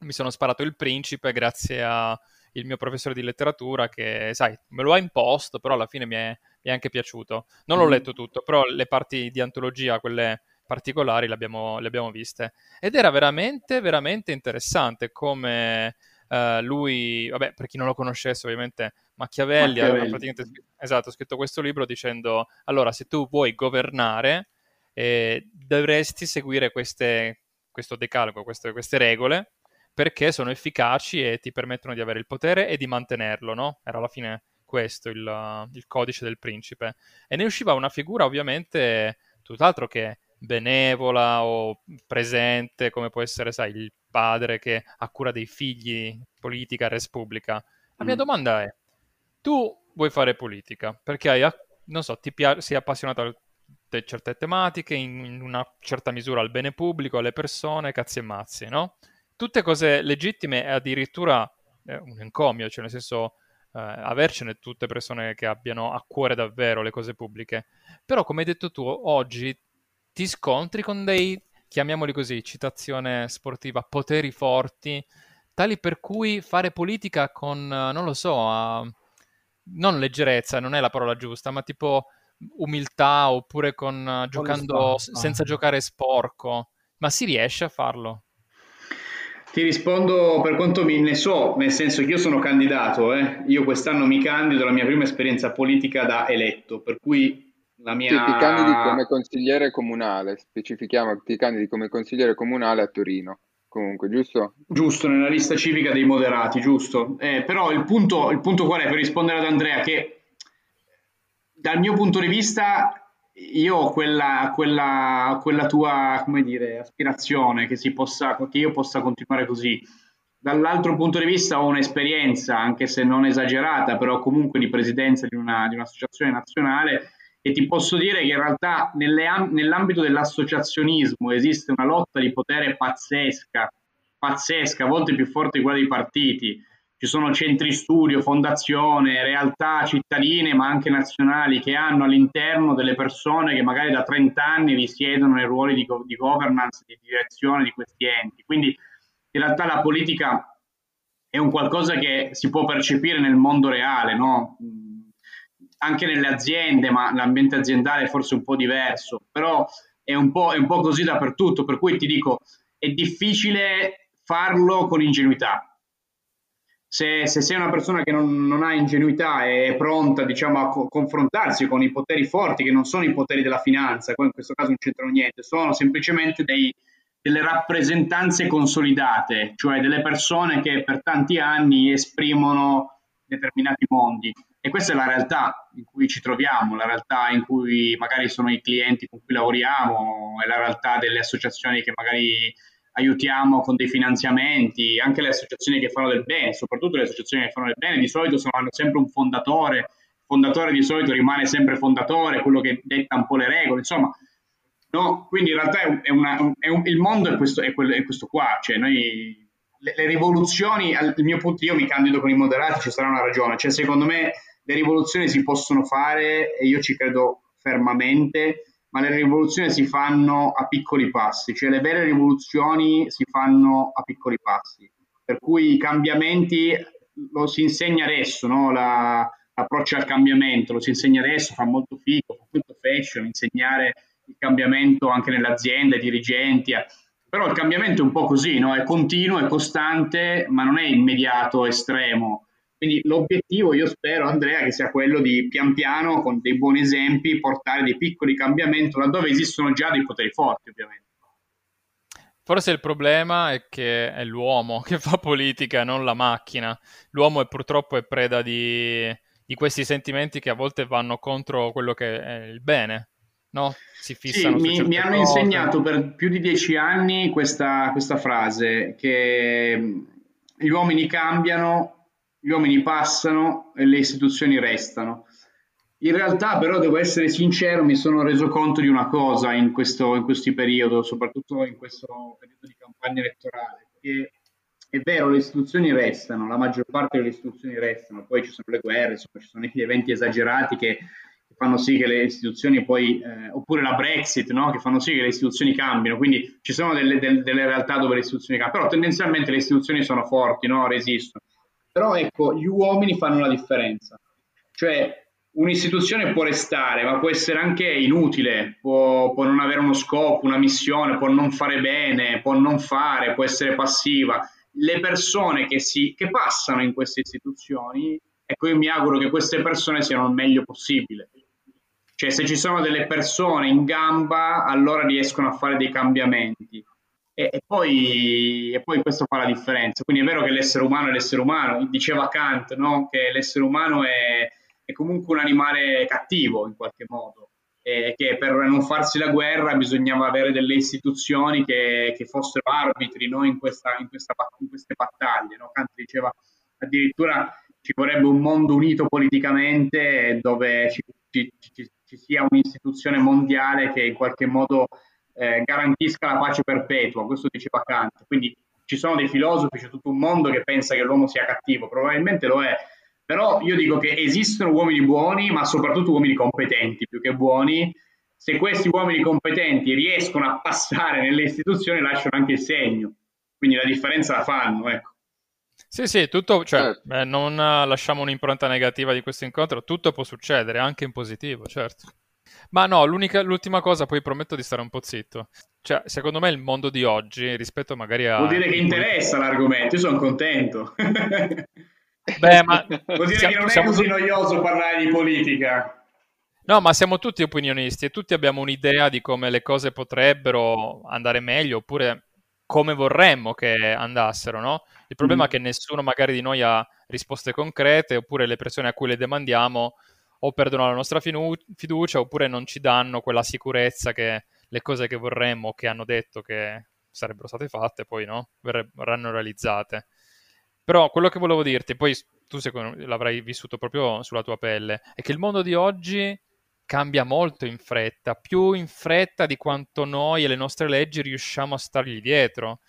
mi sono sparato il principe grazie al mio professore di letteratura che sai me lo ha imposto però alla fine mi è, mi è anche piaciuto non l'ho mm. letto tutto però le parti di antologia quelle particolari le abbiamo, le abbiamo viste ed era veramente veramente interessante come Uh, lui, vabbè, per chi non lo conoscesse, ovviamente Machiavelli, Machiavelli. ha praticamente esatto, scritto questo libro dicendo: allora, se tu vuoi governare, eh, dovresti seguire queste, questo decalogo, queste, queste, regole, perché sono efficaci e ti permettono di avere il potere e di mantenerlo, no? Era alla fine questo il, il codice del principe. E ne usciva una figura, ovviamente, tutt'altro che benevola o presente, come può essere, sai, il padre che ha cura dei figli, politica, res pubblica. La mia mm. domanda è, tu vuoi fare politica perché hai, non so, ti piace, sei appassionato a certe tematiche, in, in, una certa misura al bene pubblico, alle persone, cazzi e mazzi, no? Tutte cose legittime e addirittura eh, un encomio, cioè nel senso eh, avercene tutte persone che abbiano a cuore davvero le cose pubbliche. Però, come hai detto tu, oggi ti scontri con dei chiamiamoli così, citazione sportiva, poteri forti, tali per cui fare politica con, non lo so, uh, non leggerezza, non è la parola giusta, ma tipo umiltà oppure con, uh, giocando s- senza giocare sporco, ma si riesce a farlo? Ti rispondo per quanto mi ne so, nel senso che io sono candidato, eh? io quest'anno mi candido, la mia prima esperienza politica da eletto, per cui la mia... Sì, ti candidi come consigliere comunale, specifichiamo, ti candidi come consigliere comunale a Torino, comunque, giusto? Giusto, nella lista civica dei moderati, giusto. Eh, però il punto, il punto qual è, per rispondere ad Andrea, che dal mio punto di vista io ho quella, quella, quella tua, come dire, aspirazione che, si possa, che io possa continuare così. Dall'altro punto di vista ho un'esperienza, anche se non esagerata, però comunque di presidenza di, una, di un'associazione nazionale e ti posso dire che in realtà nell'ambito dell'associazionismo esiste una lotta di potere pazzesca, pazzesca, a volte più forte di quella dei partiti, ci sono centri studio, fondazione, realtà cittadine ma anche nazionali che hanno all'interno delle persone che magari da 30 anni risiedono nei ruoli di, di governance, di direzione di questi enti. Quindi in realtà la politica è un qualcosa che si può percepire nel mondo reale, no? Anche nelle aziende, ma l'ambiente aziendale è forse un po' diverso, però è un po', è un po' così dappertutto, per cui ti dico, è difficile farlo con ingenuità se, se, sei una persona che non, non, ha ingenuità e è pronta diciamo, a co- confrontarsi con i poteri forti, che non sono i poteri della finanza, in questo caso non c'entrano niente, sono semplicemente dei, delle rappresentanze consolidate, cioè delle persone che per tanti anni esprimono determinati mondi. E questa è la realtà in cui ci troviamo, la realtà in cui magari sono i clienti con cui lavoriamo, è la realtà delle associazioni che magari aiutiamo con dei finanziamenti, anche le associazioni che fanno del bene, soprattutto le associazioni che fanno del bene, di solito sono, hanno sempre un fondatore, il fondatore di solito rimane sempre fondatore, quello che detta un po' le regole, insomma, no? quindi in realtà è una, è un, il mondo è questo, è, quello, è questo qua, cioè noi, le, le rivoluzioni, al mio punto io mi candido con i moderati, ci sarà una ragione, cioè secondo me le rivoluzioni si possono fare e io ci credo fermamente, ma le rivoluzioni si fanno a piccoli passi, cioè le vere rivoluzioni si fanno a piccoli passi, per cui i cambiamenti lo si insegna adesso, no? La, l'approccio al cambiamento lo si insegna adesso, fa molto figo, fa molto fashion, insegnare il cambiamento anche nelle aziende, ai dirigenti, però il cambiamento è un po' così, no? è continuo, è costante, ma non è immediato, estremo. Quindi l'obiettivo io spero, Andrea, che sia quello di pian piano, con dei buoni esempi, portare dei piccoli cambiamenti laddove esistono già dei poteri forti, ovviamente. Forse il problema è che è l'uomo che fa politica, non la macchina. L'uomo è purtroppo è preda di, di questi sentimenti che a volte vanno contro quello che è il bene. No? Si fissano sì, mi, mi hanno insegnato per più di dieci anni questa, questa frase che gli uomini cambiano, gli uomini passano e le istituzioni restano. In realtà, però, devo essere sincero, mi sono reso conto di una cosa in questo, in questo periodo, soprattutto in questo periodo di campagna elettorale, che è vero, le istituzioni restano, la maggior parte delle istituzioni restano, poi ci sono le guerre, insomma, ci sono gli eventi esagerati che, che fanno sì che le istituzioni poi, eh, oppure la Brexit, no? che fanno sì che le istituzioni cambino, quindi ci sono delle, delle, delle realtà dove le istituzioni cambiano, però tendenzialmente le istituzioni sono forti, no? resistono. Però ecco, gli uomini fanno la differenza. Cioè, un'istituzione può restare, ma può essere anche inutile, può, può, non avere uno scopo, una missione, può non fare bene, può non fare, può essere passiva. Le persone che, si, che passano in queste istituzioni, ecco, io mi auguro che queste persone siano il meglio possibile. Cioè, se ci sono delle persone in gamba, allora riescono a fare dei cambiamenti. E, e, poi, e, poi, questo fa la differenza. Quindi è vero che l'essere umano è l'essere umano, diceva Kant no? che l'essere umano è, è, comunque un animale cattivo in qualche modo, e che per non farsi la guerra bisognava avere delle istituzioni che, che fossero arbitri no? in, questa, in, questa, in, queste battaglie. No? Kant diceva addirittura ci vorrebbe un mondo unito politicamente dove ci, ci, ci, ci sia un'istituzione mondiale che in qualche modo eh, garantisca la pace perpetua, questo diceva Kant. Quindi ci sono dei filosofi, c'è tutto un mondo che pensa che l'uomo sia cattivo, probabilmente lo è, però io dico che esistono uomini buoni, ma soprattutto uomini competenti, più che buoni. Se questi uomini competenti riescono a passare nelle istituzioni, lasciano anche il segno. Quindi la differenza la fanno, ecco. Sì, sì, tutto, cioè, certo. beh, non lasciamo un'impronta negativa di questo incontro, tutto può succedere, anche in positivo, certo. Ma no, l'ultima cosa, poi prometto di stare un po' zitto. Cioè, secondo me il mondo di oggi, rispetto magari a... Vuol dire che interessa l'argomento, io sono contento. Beh, ma... Vuol dire siamo, che non è così noioso parlare di politica. No, ma siamo tutti opinionisti e tutti abbiamo un'idea di come le cose potrebbero andare meglio oppure come vorremmo che andassero, no? Il problema mm. è che nessuno magari di noi ha risposte concrete oppure le persone a cui le demandiamo o perdono la nostra finu- fiducia oppure non ci danno quella sicurezza che le cose che vorremmo, che hanno detto che sarebbero state fatte, poi no, verranno realizzate. Però quello che volevo dirti, poi tu secondo, l'avrai vissuto proprio sulla tua pelle, è che il mondo di oggi cambia molto in fretta, più in fretta di quanto noi e le nostre leggi riusciamo a stargli dietro.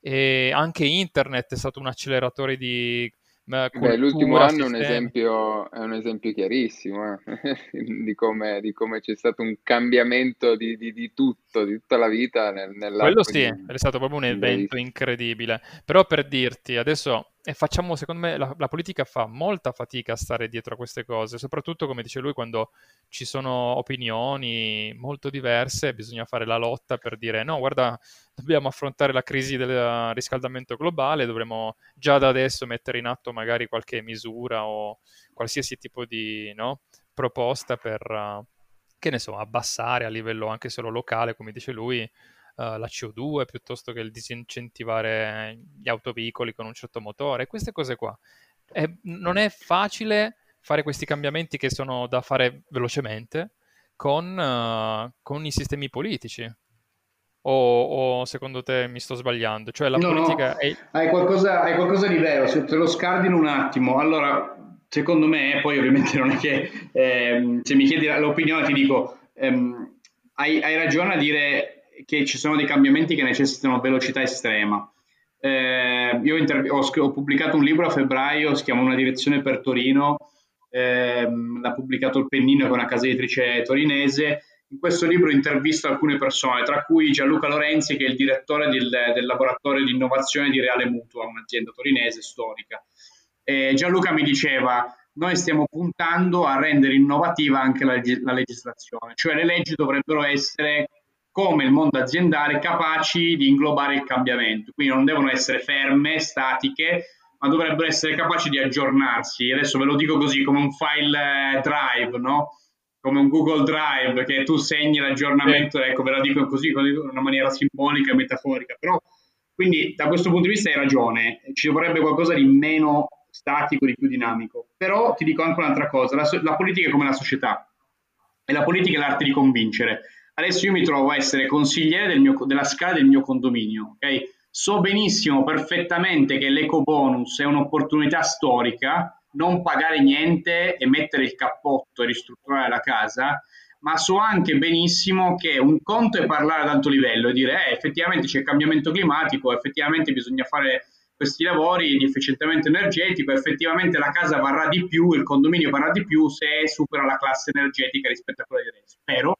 E anche internet è stato un acceleratore di Beh, l'ultimo anno è un, esempio, è un esempio chiarissimo eh, di, come, di, come, c'è stato un cambiamento di, di, di tutto, di tutta la vita nel, Quello sì, è stato proprio un evento incredibile. Però per dirti, adesso e facciamo, secondo me, la, la, politica fa molta fatica a stare dietro a queste cose, soprattutto, come dice lui, quando ci sono opinioni molto diverse, bisogna fare la lotta per dire no, guarda, dobbiamo affrontare la crisi del riscaldamento globale, dovremmo già da adesso mettere in atto magari qualche misura o qualsiasi tipo di no, proposta per, che ne so, abbassare a livello anche solo locale, come dice lui, la CO2 piuttosto che il disincentivare gli autoveicoli con un certo motore, queste cose qua. È, non è facile fare questi cambiamenti che sono da fare velocemente con, uh, con i sistemi politici. O, o, secondo te mi sto sbagliando? Cioè la no, politica no. È... Hai, qualcosa, hai qualcosa di vero, se te lo scardino un attimo. Allora, secondo me, poi ovviamente non è che eh, se mi chiedi l'opinione ti dico, ehm, hai, hai, ragione a dire che ci sono dei cambiamenti che necessitano velocità estrema. Eh, io inter- ho, ho, pubblicato un libro a febbraio, si chiama Una direzione per Torino, eh, l'ha pubblicato il Pennino che è una casa editrice torinese. In questo libro intervisto alcune persone, tra cui Gianluca Lorenzi, che è il direttore del, del laboratorio di innovazione di Reale Mutua, un'azienda torinese storica. Eh, Gianluca mi diceva, noi stiamo puntando a rendere innovativa anche la, la legislazione, cioè le leggi dovrebbero essere come il mondo aziendale capaci di inglobare il cambiamento, quindi non devono essere ferme, statiche, ma dovrebbero essere capaci di aggiornarsi. Adesso ve lo dico così, come un file eh, drive, no? come un Google Drive, che tu segni l'aggiornamento, sì. ecco, ve lo dico così, in una maniera simbolica e metaforica, però quindi da questo punto di vista hai ragione, ci vorrebbe qualcosa di meno statico, di più dinamico. Però ti dico anche un'altra cosa, la, la politica è come la società, e la politica è l'arte di convincere. Adesso io mi trovo a essere consigliere del mio, della scala del mio condominio, ok? So benissimo, perfettamente che l'eco bonus è un'opportunità storica, non pagare niente e mettere il cappotto e ristrutturare la casa, ma so anche benissimo che un conto è parlare ad alto livello e dire eh, effettivamente c'è cambiamento climatico, effettivamente bisogna fare questi lavori di efficientamento energetico, effettivamente la casa varrà di più, il condominio varrà di più se supera la classe energetica rispetto a quella di adesso. Spero,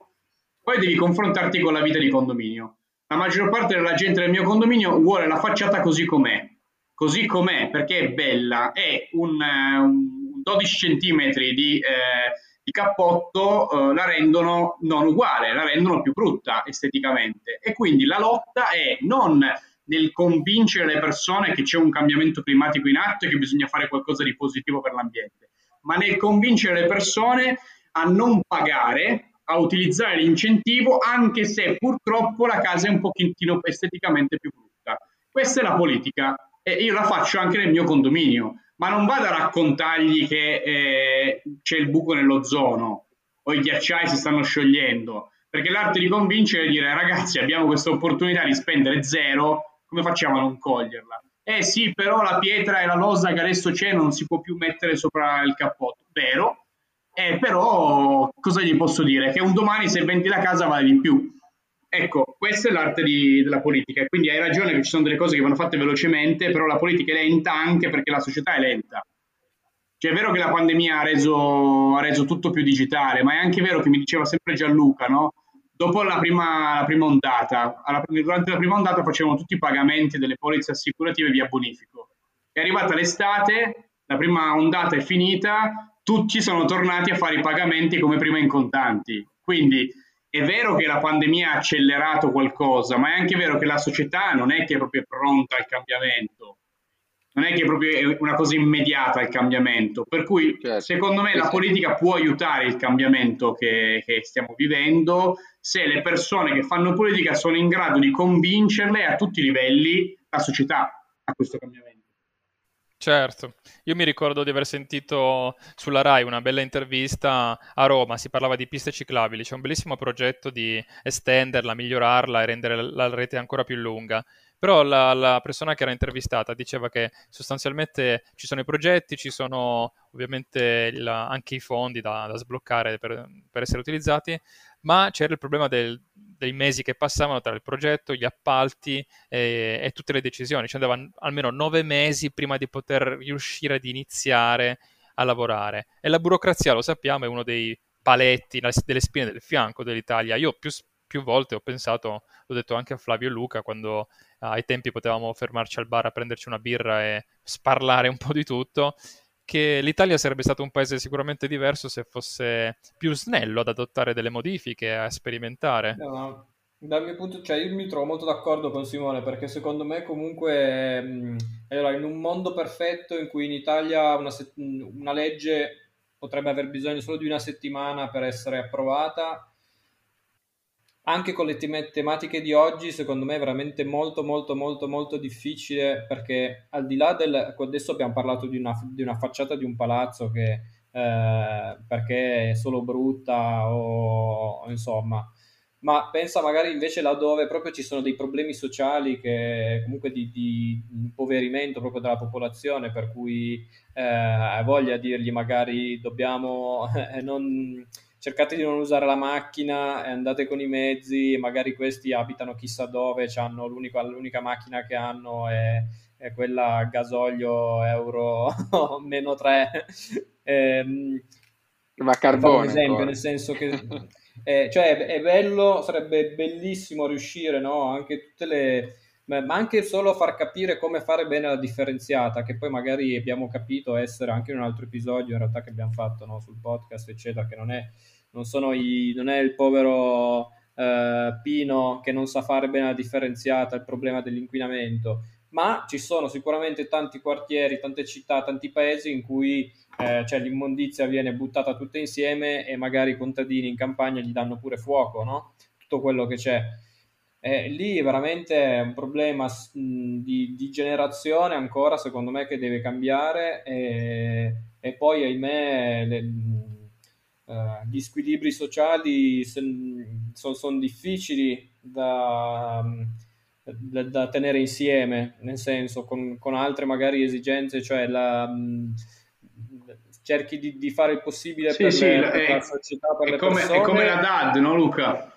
poi devi confrontarti con la vita di condominio. La maggior parte della gente del mio condominio vuole la facciata così com'è, così com'è perché è bella, è un, eh, un 12 cm di, eh, di cappotto, eh, la rendono non uguale, la rendono più brutta esteticamente. E quindi la lotta è non nel convincere le persone che c'è un cambiamento climatico in atto e che bisogna fare qualcosa di positivo per l'ambiente, ma nel convincere le persone a non pagare a utilizzare l'incentivo anche se purtroppo la casa è un pochettino esteticamente più brutta. Questa è la politica e io la faccio anche nel mio condominio, ma non vado a raccontargli che eh, c'è il buco nell'ozono o i ghiacciai si stanno sciogliendo, perché l'arte di convincere è dire ragazzi abbiamo questa opportunità di spendere zero, come facciamo a non coglierla? Eh sì, però la pietra e la losa che adesso c'è non si può più mettere sopra il cappotto. Vero, eh, però cosa gli posso dire? Che un domani se vendi la casa vale di più. Ecco, questa è l'arte di, della politica. Quindi hai ragione che ci sono delle cose che vanno fatte velocemente, però la politica è lenta anche perché la società è lenta. Cioè è vero che la pandemia ha reso, ha reso tutto più digitale, ma è anche vero che mi diceva sempre Gianluca, no? Dopo la prima, la prima ondata, alla, durante la prima ondata facevano tutti i pagamenti delle polizze assicurative via bonifico. È arrivata l'estate, la prima ondata è finita, tutti sono tornati a fare i pagamenti come prima in contanti. Quindi è vero che la pandemia ha accelerato qualcosa, ma è anche vero che la società non è che è proprio pronta al cambiamento. Non è che è proprio una cosa immediata il cambiamento. Per cui, certo. secondo me, la politica può aiutare il cambiamento che, che stiamo vivendo se le persone che fanno politica sono in grado di convincerle a tutti i livelli la società a questo cambiamento. Certo, io mi ricordo di aver sentito sulla RAI una bella intervista a Roma, si parlava di piste ciclabili, c'è un bellissimo progetto di estenderla, migliorarla e rendere la rete ancora più lunga. Però la, la persona che era intervistata diceva che sostanzialmente ci sono i progetti, ci sono ovviamente la, anche i fondi da, da sbloccare per, per, essere utilizzati, ma c'era il problema del, dei mesi che passavano tra il progetto, gli appalti e, e tutte le decisioni. Ci andavano almeno nove mesi prima di poter riuscire ad iniziare a lavorare. E la burocrazia, lo sappiamo, è uno dei paletti, delle spine del fianco dell'Italia. Io più, più volte ho pensato, l'ho detto anche a Flavio Luca, quando ai tempi potevamo fermarci al bar a prenderci una birra e sparlare un po' di tutto, che l'Italia sarebbe stato un paese sicuramente diverso se fosse più snello ad adottare delle modifiche, a sperimentare. No, dal mio punto, cioè io mi trovo molto d'accordo con Simone perché secondo me comunque mh, allora, in un mondo perfetto in cui in Italia una, una legge potrebbe aver bisogno solo di una settimana per essere approvata, anche con le tematiche di oggi, secondo me è veramente molto, molto, molto, molto difficile perché al di là del... Adesso abbiamo parlato di una, di una facciata di un palazzo che eh, perché è solo brutta o, insomma, ma pensa magari invece laddove proprio ci sono dei problemi sociali che comunque di, di impoverimento proprio della popolazione per cui eh, voglia di dirgli magari dobbiamo eh, non cercate di non usare la macchina, andate con i mezzi, magari questi abitano chissà dove, hanno l'unica, macchina che hanno è, è quella gasolio euro meno 3. Ehm, Ma carbone. Un esempio, ancora. nel senso che... Eh, cioè è bello, sarebbe bellissimo riuscire, no? Anche tutte le ma anche solo far capire come fare bene la differenziata, che poi magari abbiamo capito essere anche in un altro episodio in realtà che abbiamo fatto no, sul podcast, eccetera, che non è, non i, non è il povero eh, Pino che non sa fare bene la differenziata, il problema dell'inquinamento, ma ci sono sicuramente tanti quartieri, tante città, tanti paesi in cui eh, cioè, l'immondizia viene buttata tutta insieme e magari i contadini in campagna gli danno pure fuoco, no? tutto quello che c'è. Eh, lì veramente è un problema di, di, generazione ancora, secondo me, che deve cambiare e, e poi, ahimè, le, uh, gli squilibri sociali sono son difficili da, da, da, tenere insieme, nel senso, con, con altre magari esigenze, cioè la... Mh, cerchi di, di, fare il possibile sì, per, sì, le, per la società, per è le come. È come la DAD, no Luca?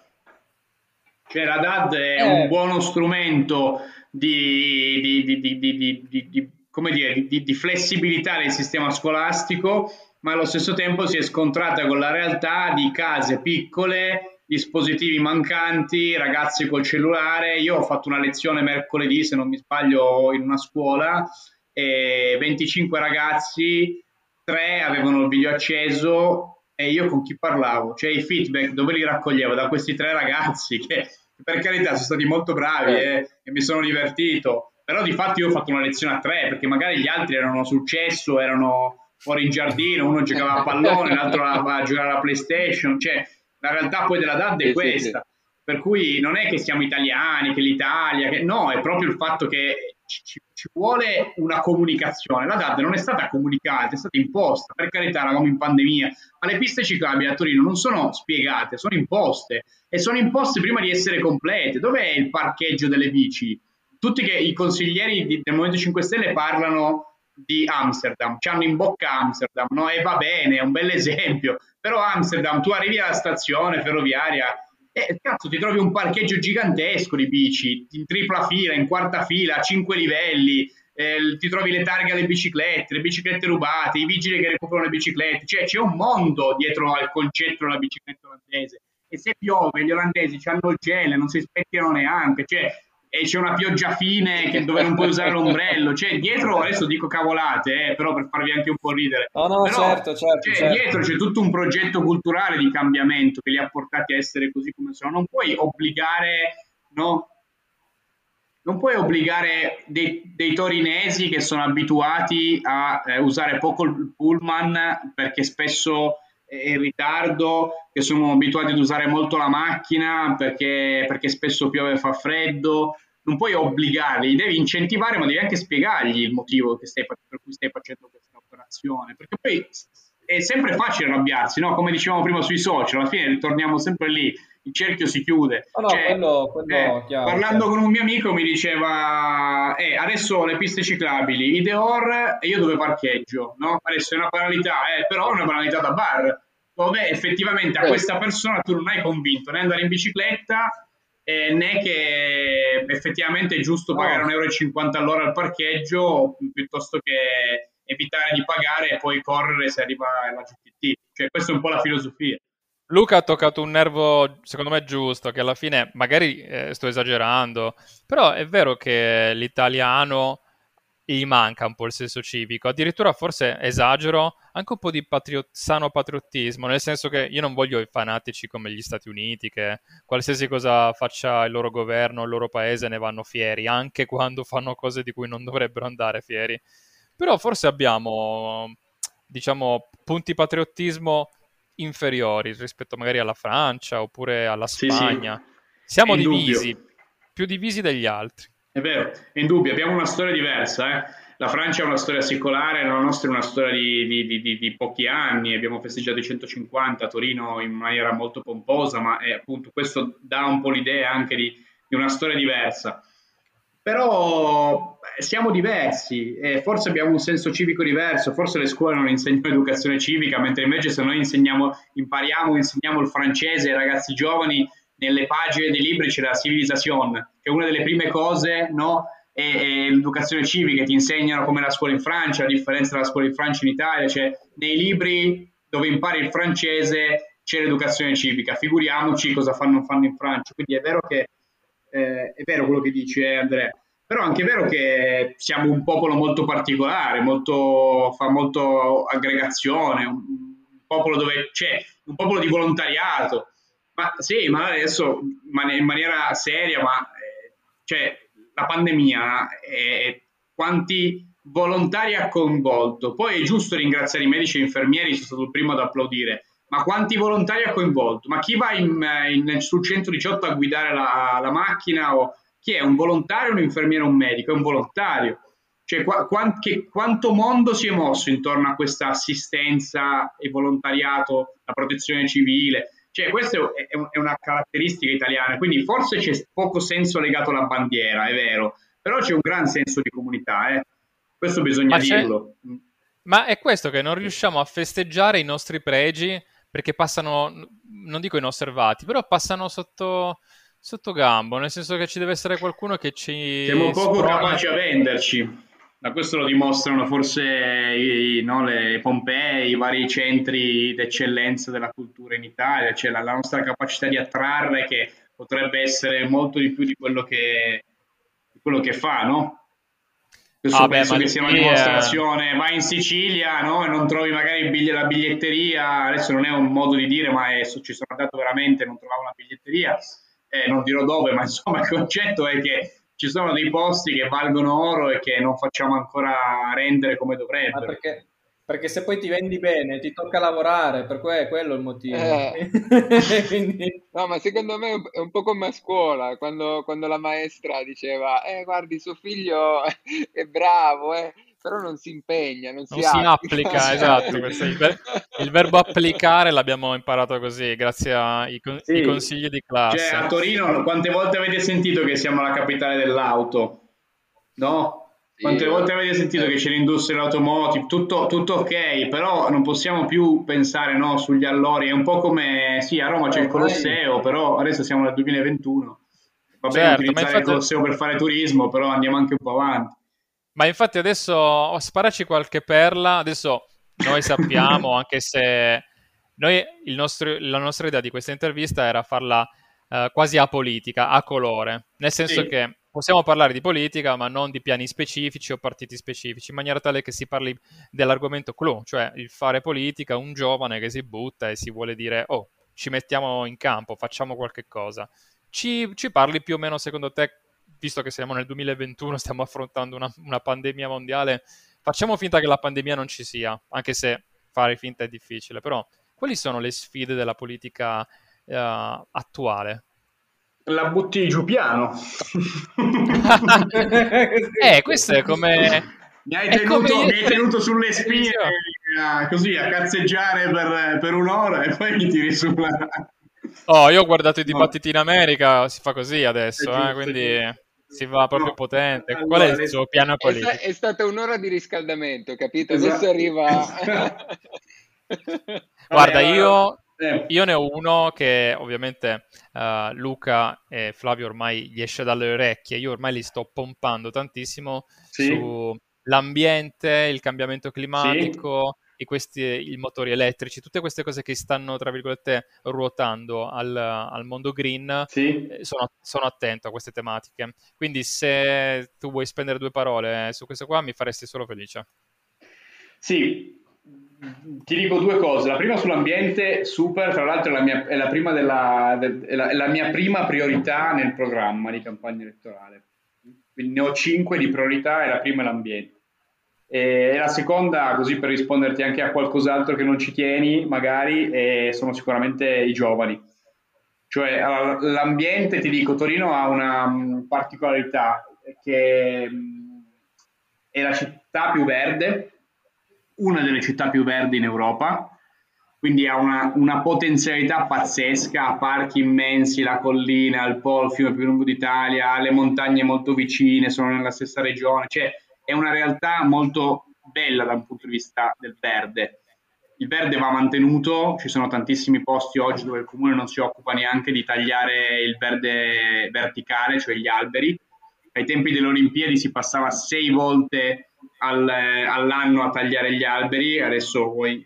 Cioè la DAD è eh. un buono strumento di, di, di, di come dire, di, flessibilità del sistema scolastico, ma allo stesso tempo si è scontrata con la realtà di case piccole, dispositivi mancanti, ragazzi col cellulare. Io ho fatto una lezione mercoledì, se non mi sbaglio, in una scuola, e 25 ragazzi, 3 avevano il video acceso e io con chi parlavo? Cioè i feedback dove li raccoglievo? Da questi tre ragazzi che per carità sono stati molto bravi eh, e mi sono divertito, però di fatto io ho fatto una lezione a tre perché magari gli altri erano successo, erano fuori in giardino, uno giocava a pallone, l'altro a, a giocare alla PlayStation, cioè la realtà poi della DAD è questa. Per cui non è che siamo italiani, che l'Italia, che no, è proprio il fatto che ci, ci, vuole una comunicazione. La DAD non è stata comunicata, è stata imposta. Per carità, eravamo in pandemia, ma le piste ciclabili a Torino non sono spiegate, sono imposte e sono imposte prima di essere complete. Dov'è il parcheggio delle bici? Tutti che, i consiglieri del Movimento 5 Stelle parlano di Amsterdam, ci hanno in bocca Amsterdam, no? E va bene, è un bel esempio, però Amsterdam, tu arrivi alla stazione ferroviaria e cazzo ti trovi un parcheggio gigantesco di bici, in tripla fila, in quarta fila, a cinque livelli, eh, ti trovi le targhe alle biciclette, le biciclette rubate, i vigili che recuperano le biciclette, cioè c'è un mondo dietro al concetto della bicicletta olandese. E se piove, gli olandesi hanno il gel, non si specchiano neanche, cioè e c'è una pioggia fine che, dove non puoi usare l'ombrello. Cioè, dietro, adesso dico cavolate, eh, però per farvi anche un po' ridere. No, no, però, certo, certo, cioè, certo. Dietro c'è tutto un progetto culturale di cambiamento che li ha portati a essere così come sono. Non puoi obbligare, no? Non puoi obbligare dei, dei torinesi che sono abituati a eh, usare poco il pullman perché spesso in ritardo, che sono abituati ad usare molto la macchina perché, perché spesso piove e fa freddo. Non puoi obbligarli, devi incentivare, ma devi anche spiegargli il motivo stai, per cui stai facendo questa operazione. Perché poi è sempre facile arrabbiarsi, no? come dicevamo prima sui social, alla fine ritorniamo sempre lì, il cerchio si chiude. Oh no, cioè, quello, quello eh, chiaro, parlando chiaro. con un mio amico mi diceva, eh, adesso le piste ciclabili, Ideor e io dove parcheggio, no? Adesso è una banalità, eh, però è una banalità da bar, dove effettivamente a questa persona tu non hai convinto né andare in bicicletta eh, né che effettivamente è giusto pagare 1,50 euro all'ora al parcheggio piuttosto che evitare di pagare e poi correre se arriva la GTT. Cioè, questa è un po' la filosofia. Luca ha toccato un nervo, secondo me, giusto, che alla fine, magari eh, sto esagerando, però è vero che l'italiano gli manca un po' il senso civico, addirittura forse esagero, anche un po' di patrio- sano patriottismo, nel senso che io non voglio i fanatici come gli Stati Uniti, che qualsiasi cosa faccia il loro governo, il loro paese, ne vanno fieri, anche quando fanno cose di cui non dovrebbero andare fieri. Però forse abbiamo, diciamo, punti patriottismo inferiori rispetto magari alla Francia oppure alla Sì, sì. Spagna. Siamo divisi, più divisi degli altri. È vero, è indubbio, abbiamo una storia diversa. eh. La Francia è una storia secolare, la nostra è una storia di, di- di- di- pochi anni. Abbiamo festeggiato i 150 a Torino in maniera molto pomposa, ma eh, appunto questo dà un po' l'idea anche di, una storia diversa. Però siamo diversi e forse abbiamo un senso civico diverso, forse le scuole non insegnano educazione civica, mentre invece se noi impariamo, insegniamo il francese ai ragazzi giovani, nelle pagine dei libri c'è la civilisation, che è una delle prime cose, no? È, è l'educazione civica, ti insegnano come la scuola in Francia, la differenza tra la scuola in Francia e in Italia, cioè nei libri dove impari il francese c'è l'educazione civica, figuriamoci cosa fanno, fanno in Francia. Quindi è vero che eh, è vero quello che dici, eh, Andrea. Però anche è vero che siamo un popolo molto particolare, molto, fa molto aggregazione, un, un popolo dove c'è un popolo di volontariato. Ma sì, ma adesso in maniera seria, ma eh, cioè, la pandemia, eh, quanti volontari ha coinvolto? Poi è giusto ringraziare i medici e gli infermieri, sono stato il primo ad applaudire, ma quanti volontari ha coinvolto? Ma chi va in, in, sul 118 a guidare la, la macchina? O chi è? Un volontario, un infermiere, un medico? È un volontario. Cioè, qua, quant, che, quanto mondo si è mosso intorno a questa assistenza e volontariato, la protezione civile? Cioè, questa è, è una caratteristica italiana, quindi forse c'è poco senso legato alla bandiera, è vero, però c'è un gran senso di comunità, eh? questo bisogna Ma dirlo. Ma è questo che non riusciamo a festeggiare i nostri pregi perché passano, non dico inosservati, però passano sotto, sotto gambo, nel senso che ci deve essere qualcuno che ci Siamo poco capaci a venderci. Da questo lo dimostrano forse i, no, le Pompei, i vari centri d'eccellenza della cultura in Italia, cioè la, la nostra capacità di attrarre che potrebbe essere molto di più di quello che, di quello che fa, no? Questo Ah, beh, penso ma che sia una eh, dimostrazione. Vai in Sicilia no? e non trovi magari il biglie- la biglietteria, adesso non è un modo di dire, ma è- ci sono andato veramente, non trovavo una biglietteria, eh, non dirò dove, ma insomma il concetto è che ci sono dei posti che valgono oro e che non facciamo ancora rendere come Ma dovrebbero. perché, perché se poi ti vendi bene, ti tocca lavorare, per quello è il motivo. Eh. Quindi, No, ma secondo me è un- è un po' come a scuola, quando, quando la maestra diceva, eh, guardi, suo figlio è bravo, eh, però non si impegna, non si Non si applica, applica. esatto, questo è il, ver- il verbo applicare l'abbiamo imparato così, grazie ai con- Sì. consigli di Cioè, a classe. Torino, quante volte avete sentito che siamo la capitale dell'auto? No? Sì. Quante volte avete sentito che c'è l'industria dell'automotive? Tutto, tutto ok, però non possiamo più pensare no, sugli allori. È un po' come, sì, a Roma c'è il Colosseo, però adesso siamo nel 2021. Va bene Certo, ma utilizzare il infatti- Colosseo per fare turismo, però andiamo anche un po' avanti. Ma infatti adesso oh, sparaci qualche perla, adesso noi sappiamo, anche se noi, il nostro- la nostra idea di questa intervista era farla eh, quasi apolitica, a colore, nel senso Sì. che possiamo parlare di politica, ma non di piani specifici o partiti specifici, in maniera tale che si parli dell'argomento clou, cioè il fare politica, un giovane che si butta e si vuole dire, oh, ci mettiamo in campo, facciamo qualche cosa. Ci, ci parli più o meno, secondo te, visto che siamo nel 2021, stiamo affrontando una, una pandemia mondiale, facciamo finta che la pandemia non ci sia, anche se fare finta è difficile, però quali sono le sfide della politica eh, attuale? La butti giù piano. Eh, questo è come... Mi hai tenuto, come- mi hai tenuto sulle spine eh, così a cazzeggiare per, per un'ora e poi mi tiri su la... Oh, io ho guardato i dibattiti in America, si fa così adesso, eh, giusto, quindi è giusto. Si va proprio No. potente. Allora, Qual è il suo piano È, politico? è stata un'ora di riscaldamento, capito? Esatto. Adesso arriva... Guarda, Vabbè, io... Io ne ho uno che ovviamente uh, Luca e Flavio ormai gli esce dalle orecchie, io ormai li sto pompando tantissimo sì. sull'ambiente, il cambiamento climatico, sì. Questi, i motori elettrici, tutte queste cose che stanno, tra virgolette, ruotando al, al mondo green, sì. eh, sono, sono, attento a queste tematiche. Quindi se tu vuoi spendere due parole su questo qua, mi faresti solo felice. Sì, ti dico due cose. La prima sull'ambiente, super, tra l'altro è la mia, è la prima, della, è la, è la mia prima priorità nel programma di campagna elettorale. Quindi ne ho cinque di priorità e la prima è l'ambiente. E la seconda, così per risponderti anche a qualcos'altro che non ci tieni, magari, sono sicuramente i giovani. Cioè, l'ambiente, ti dico, Torino ha una mm, particolarità che mm, è la città più verde, una delle città più verdi in Europa, quindi ha una, una potenzialità pazzesca, ha parchi immensi, la collina, il Po, il fiume più lungo d'Italia, le montagne molto vicine, sono nella stessa regione, cioè è una realtà molto bella dal punto di vista del verde. Il verde va mantenuto, ci sono tantissimi posti oggi dove il comune non si occupa neanche di tagliare il verde verticale, cioè gli alberi. Ai tempi delle Olimpiadi si passava sei volte al, all'anno a tagliare gli alberi, adesso voi eh,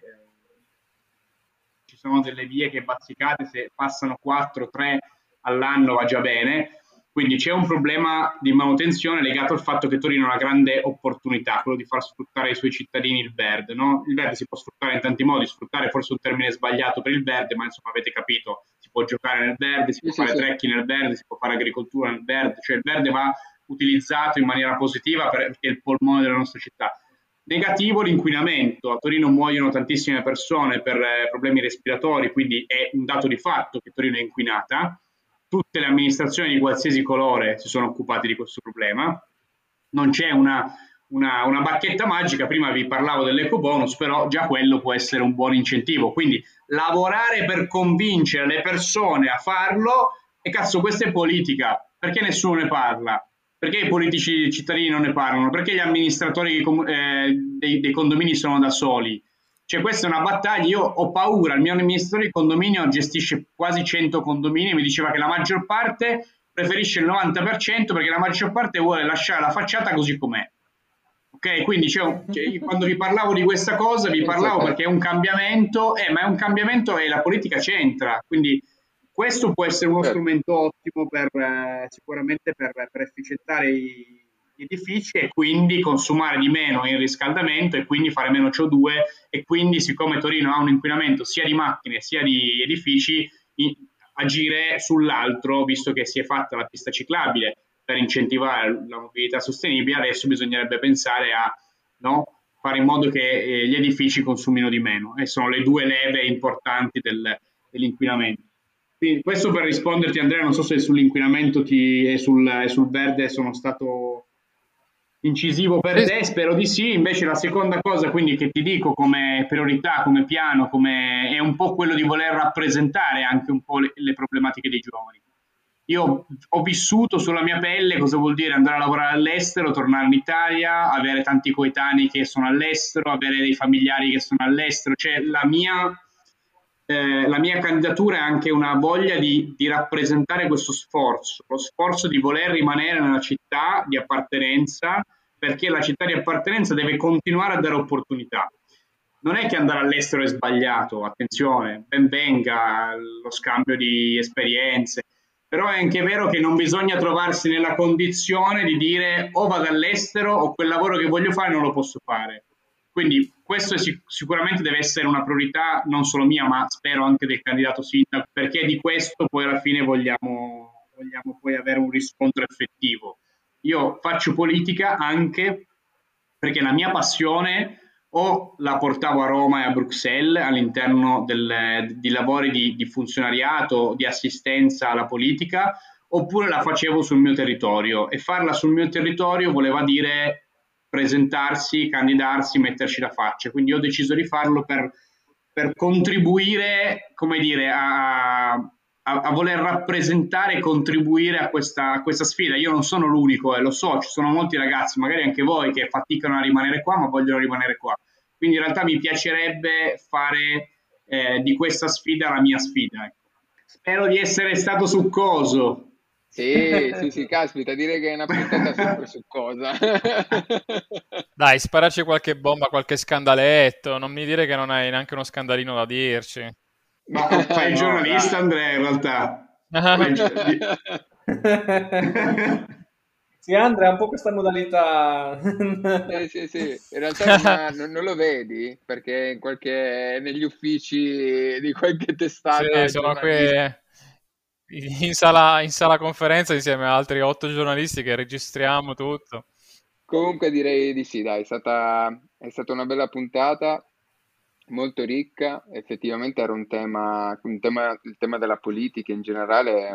ci sono delle vie che bazzicate, se passano 4-3 all'anno va già bene, quindi c'è un problema di manutenzione legato al fatto che Torino ha una grande opportunità, quello di far sfruttare ai suoi cittadini il verde. No? Il verde si può sfruttare in tanti modi, sfruttare forse un termine sbagliato per il verde, ma insomma avete capito, si può giocare nel verde, si può sì, fare sì. trekking nel verde, si può fare agricoltura nel verde, cioè il verde va utilizzato in maniera positiva perché è il polmone della nostra città. Negativo l'inquinamento. A Torino muoiono tantissime persone per eh, problemi respiratori, quindi è un dato di fatto che Torino è inquinata. Tutte le amministrazioni di qualsiasi colore si sono occupate di questo problema. Non c'è una, una, una bacchetta magica, prima vi parlavo dell'eco bonus, però già quello può essere un buon incentivo. Quindi lavorare per convincere le persone a farlo, e cazzo, questa è politica, perché nessuno ne parla? Perché i politici cittadini non ne parlano? Perché gli amministratori eh, dei, dei, condomini sono da soli? Cioè questa è una battaglia, io ho paura, il mio amministratore di condominio gestisce quasi 100 condomini. Mi diceva che la maggior parte preferisce il 90% perché la maggior parte vuole lasciare la facciata così com'è. Ok, quindi cioè, cioè, quando vi parlavo di questa cosa, vi parlavo perché è un cambiamento, eh, ma è un cambiamento e la politica c'entra, quindi questo può essere uno certo. strumento ottimo per, eh, sicuramente per, per efficientare i, edifici e quindi consumare di meno il riscaldamento e quindi fare meno CO2 e quindi siccome Torino ha un inquinamento sia di macchine sia di edifici in, agire sull'altro visto che si è fatta la pista ciclabile per incentivare la mobilità sostenibile adesso bisognerebbe pensare a no, fare in modo che eh, gli edifici consumino di meno. E sono le due leve importanti del, dell'inquinamento. Quindi questo per risponderti Andrea, non so se sull'inquinamento ti, e, sul, e sul verde sono stato incisivo per te, spero di sì. Invece la seconda cosa quindi che ti dico come priorità, come piano, come, è un po' quello di voler rappresentare anche un po' le, le, problematiche dei giovani. Io ho vissuto sulla mia pelle cosa vuol dire andare a lavorare all'estero, tornare in Italia, avere tanti coetanei che sono all'estero, avere dei familiari che sono all'estero, cioè la mia eh, la mia candidatura è anche una voglia di, di, rappresentare questo sforzo, lo sforzo di voler rimanere nella città di appartenenza, perché la città di appartenenza deve continuare a dare opportunità. Non è che andare all'estero è sbagliato, attenzione, ben venga lo scambio di esperienze, però è anche vero che non bisogna trovarsi nella condizione di dire o vado all'estero o quel lavoro che voglio fare non lo posso fare. Quindi questo sic- sicuramente deve essere una priorità non solo mia, ma spero anche del candidato sindaco, perché di questo poi alla fine vogliamo, vogliamo poi avere un riscontro effettivo. Io faccio politica anche perché la mia passione o la portavo a Roma e a Bruxelles all'interno del, di lavori di, di funzionariato, di assistenza alla politica, oppure la facevo sul mio territorio e farla sul mio territorio voleva dire presentarsi, candidarsi, metterci la faccia. Quindi ho deciso di farlo per, per contribuire, come dire, a, a, a, voler rappresentare e contribuire a questa, a questa sfida. Io non sono l'unico eh, lo so, ci sono molti ragazzi, magari anche voi, che faticano a rimanere qua, ma vogliono rimanere qua. Quindi in realtà mi piacerebbe fare eh, di questa sfida la mia sfida. Ecco. Spero di essere stato succoso. Sì, sì, sì, caspita, direi che è una puntata sempre su cosa. Dai, sparaci qualche bomba, qualche scandaletto, non mi dire che non hai neanche uno scandalino da dirci. Ma fai il no, giornalista. Andrea, in realtà. sì, Andrea, un po' questa modalità. sì, sì, sì. In realtà non, non, lo vedi perché qualche, negli uffici di qualche testata... Sì, sono qui in sala, in sala conferenza insieme a altri otto giornalisti che registriamo tutto. Comunque direi di sì, dai, è stata, è stata una bella puntata, molto ricca, effettivamente era un tema, un tema il tema della politica in generale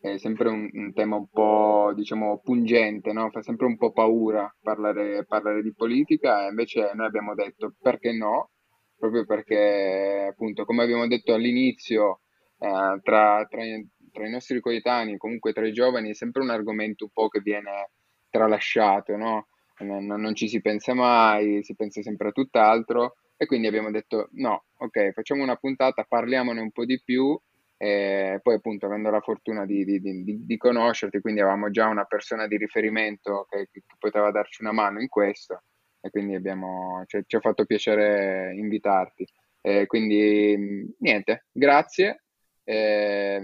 è, è sempre un, un, tema un po', diciamo, pungente, no? fa sempre un po' paura parlare, parlare di politica e invece noi abbiamo detto perché no, proprio perché appunto come abbiamo detto all'inizio eh, tra, tra, tra, i nostri coetanei, comunque tra i giovani, è sempre un argomento un po' che viene tralasciato, no? non, non ci si pensa mai, si pensa sempre a tutt'altro e quindi abbiamo detto no, ok, facciamo una puntata, parliamone un po' di più e poi appunto avendo la fortuna di, di, di, di conoscerti, quindi avevamo già una persona di riferimento che, che poteva darci una mano in questo e quindi abbiamo, cioè, ci ha fatto piacere invitarti. E quindi niente, grazie eh,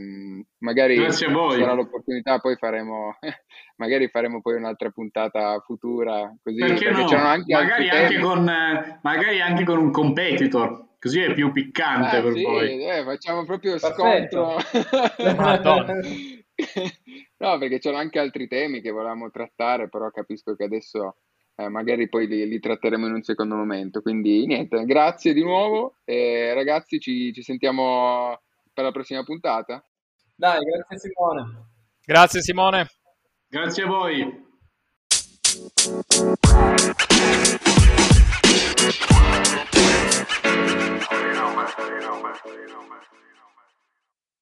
magari Grazie a voi. sarà l'opportunità, poi faremo, magari faremo poi un'altra puntata futura. Così, perché, perché no? Anche magari, anche con, magari anche con un competitor, così è più piccante ah, per sì, voi. Eh, facciamo proprio Perfetto. scontro. no, perché c'erano anche altri temi che volevamo trattare, però capisco che adesso eh, magari poi li, li, tratteremo in un secondo momento. Quindi niente, grazie di nuovo e ragazzi ci, ci sentiamo per la prossima puntata. Dai, grazie Simone. Grazie Simone. Grazie a voi. You know, man. You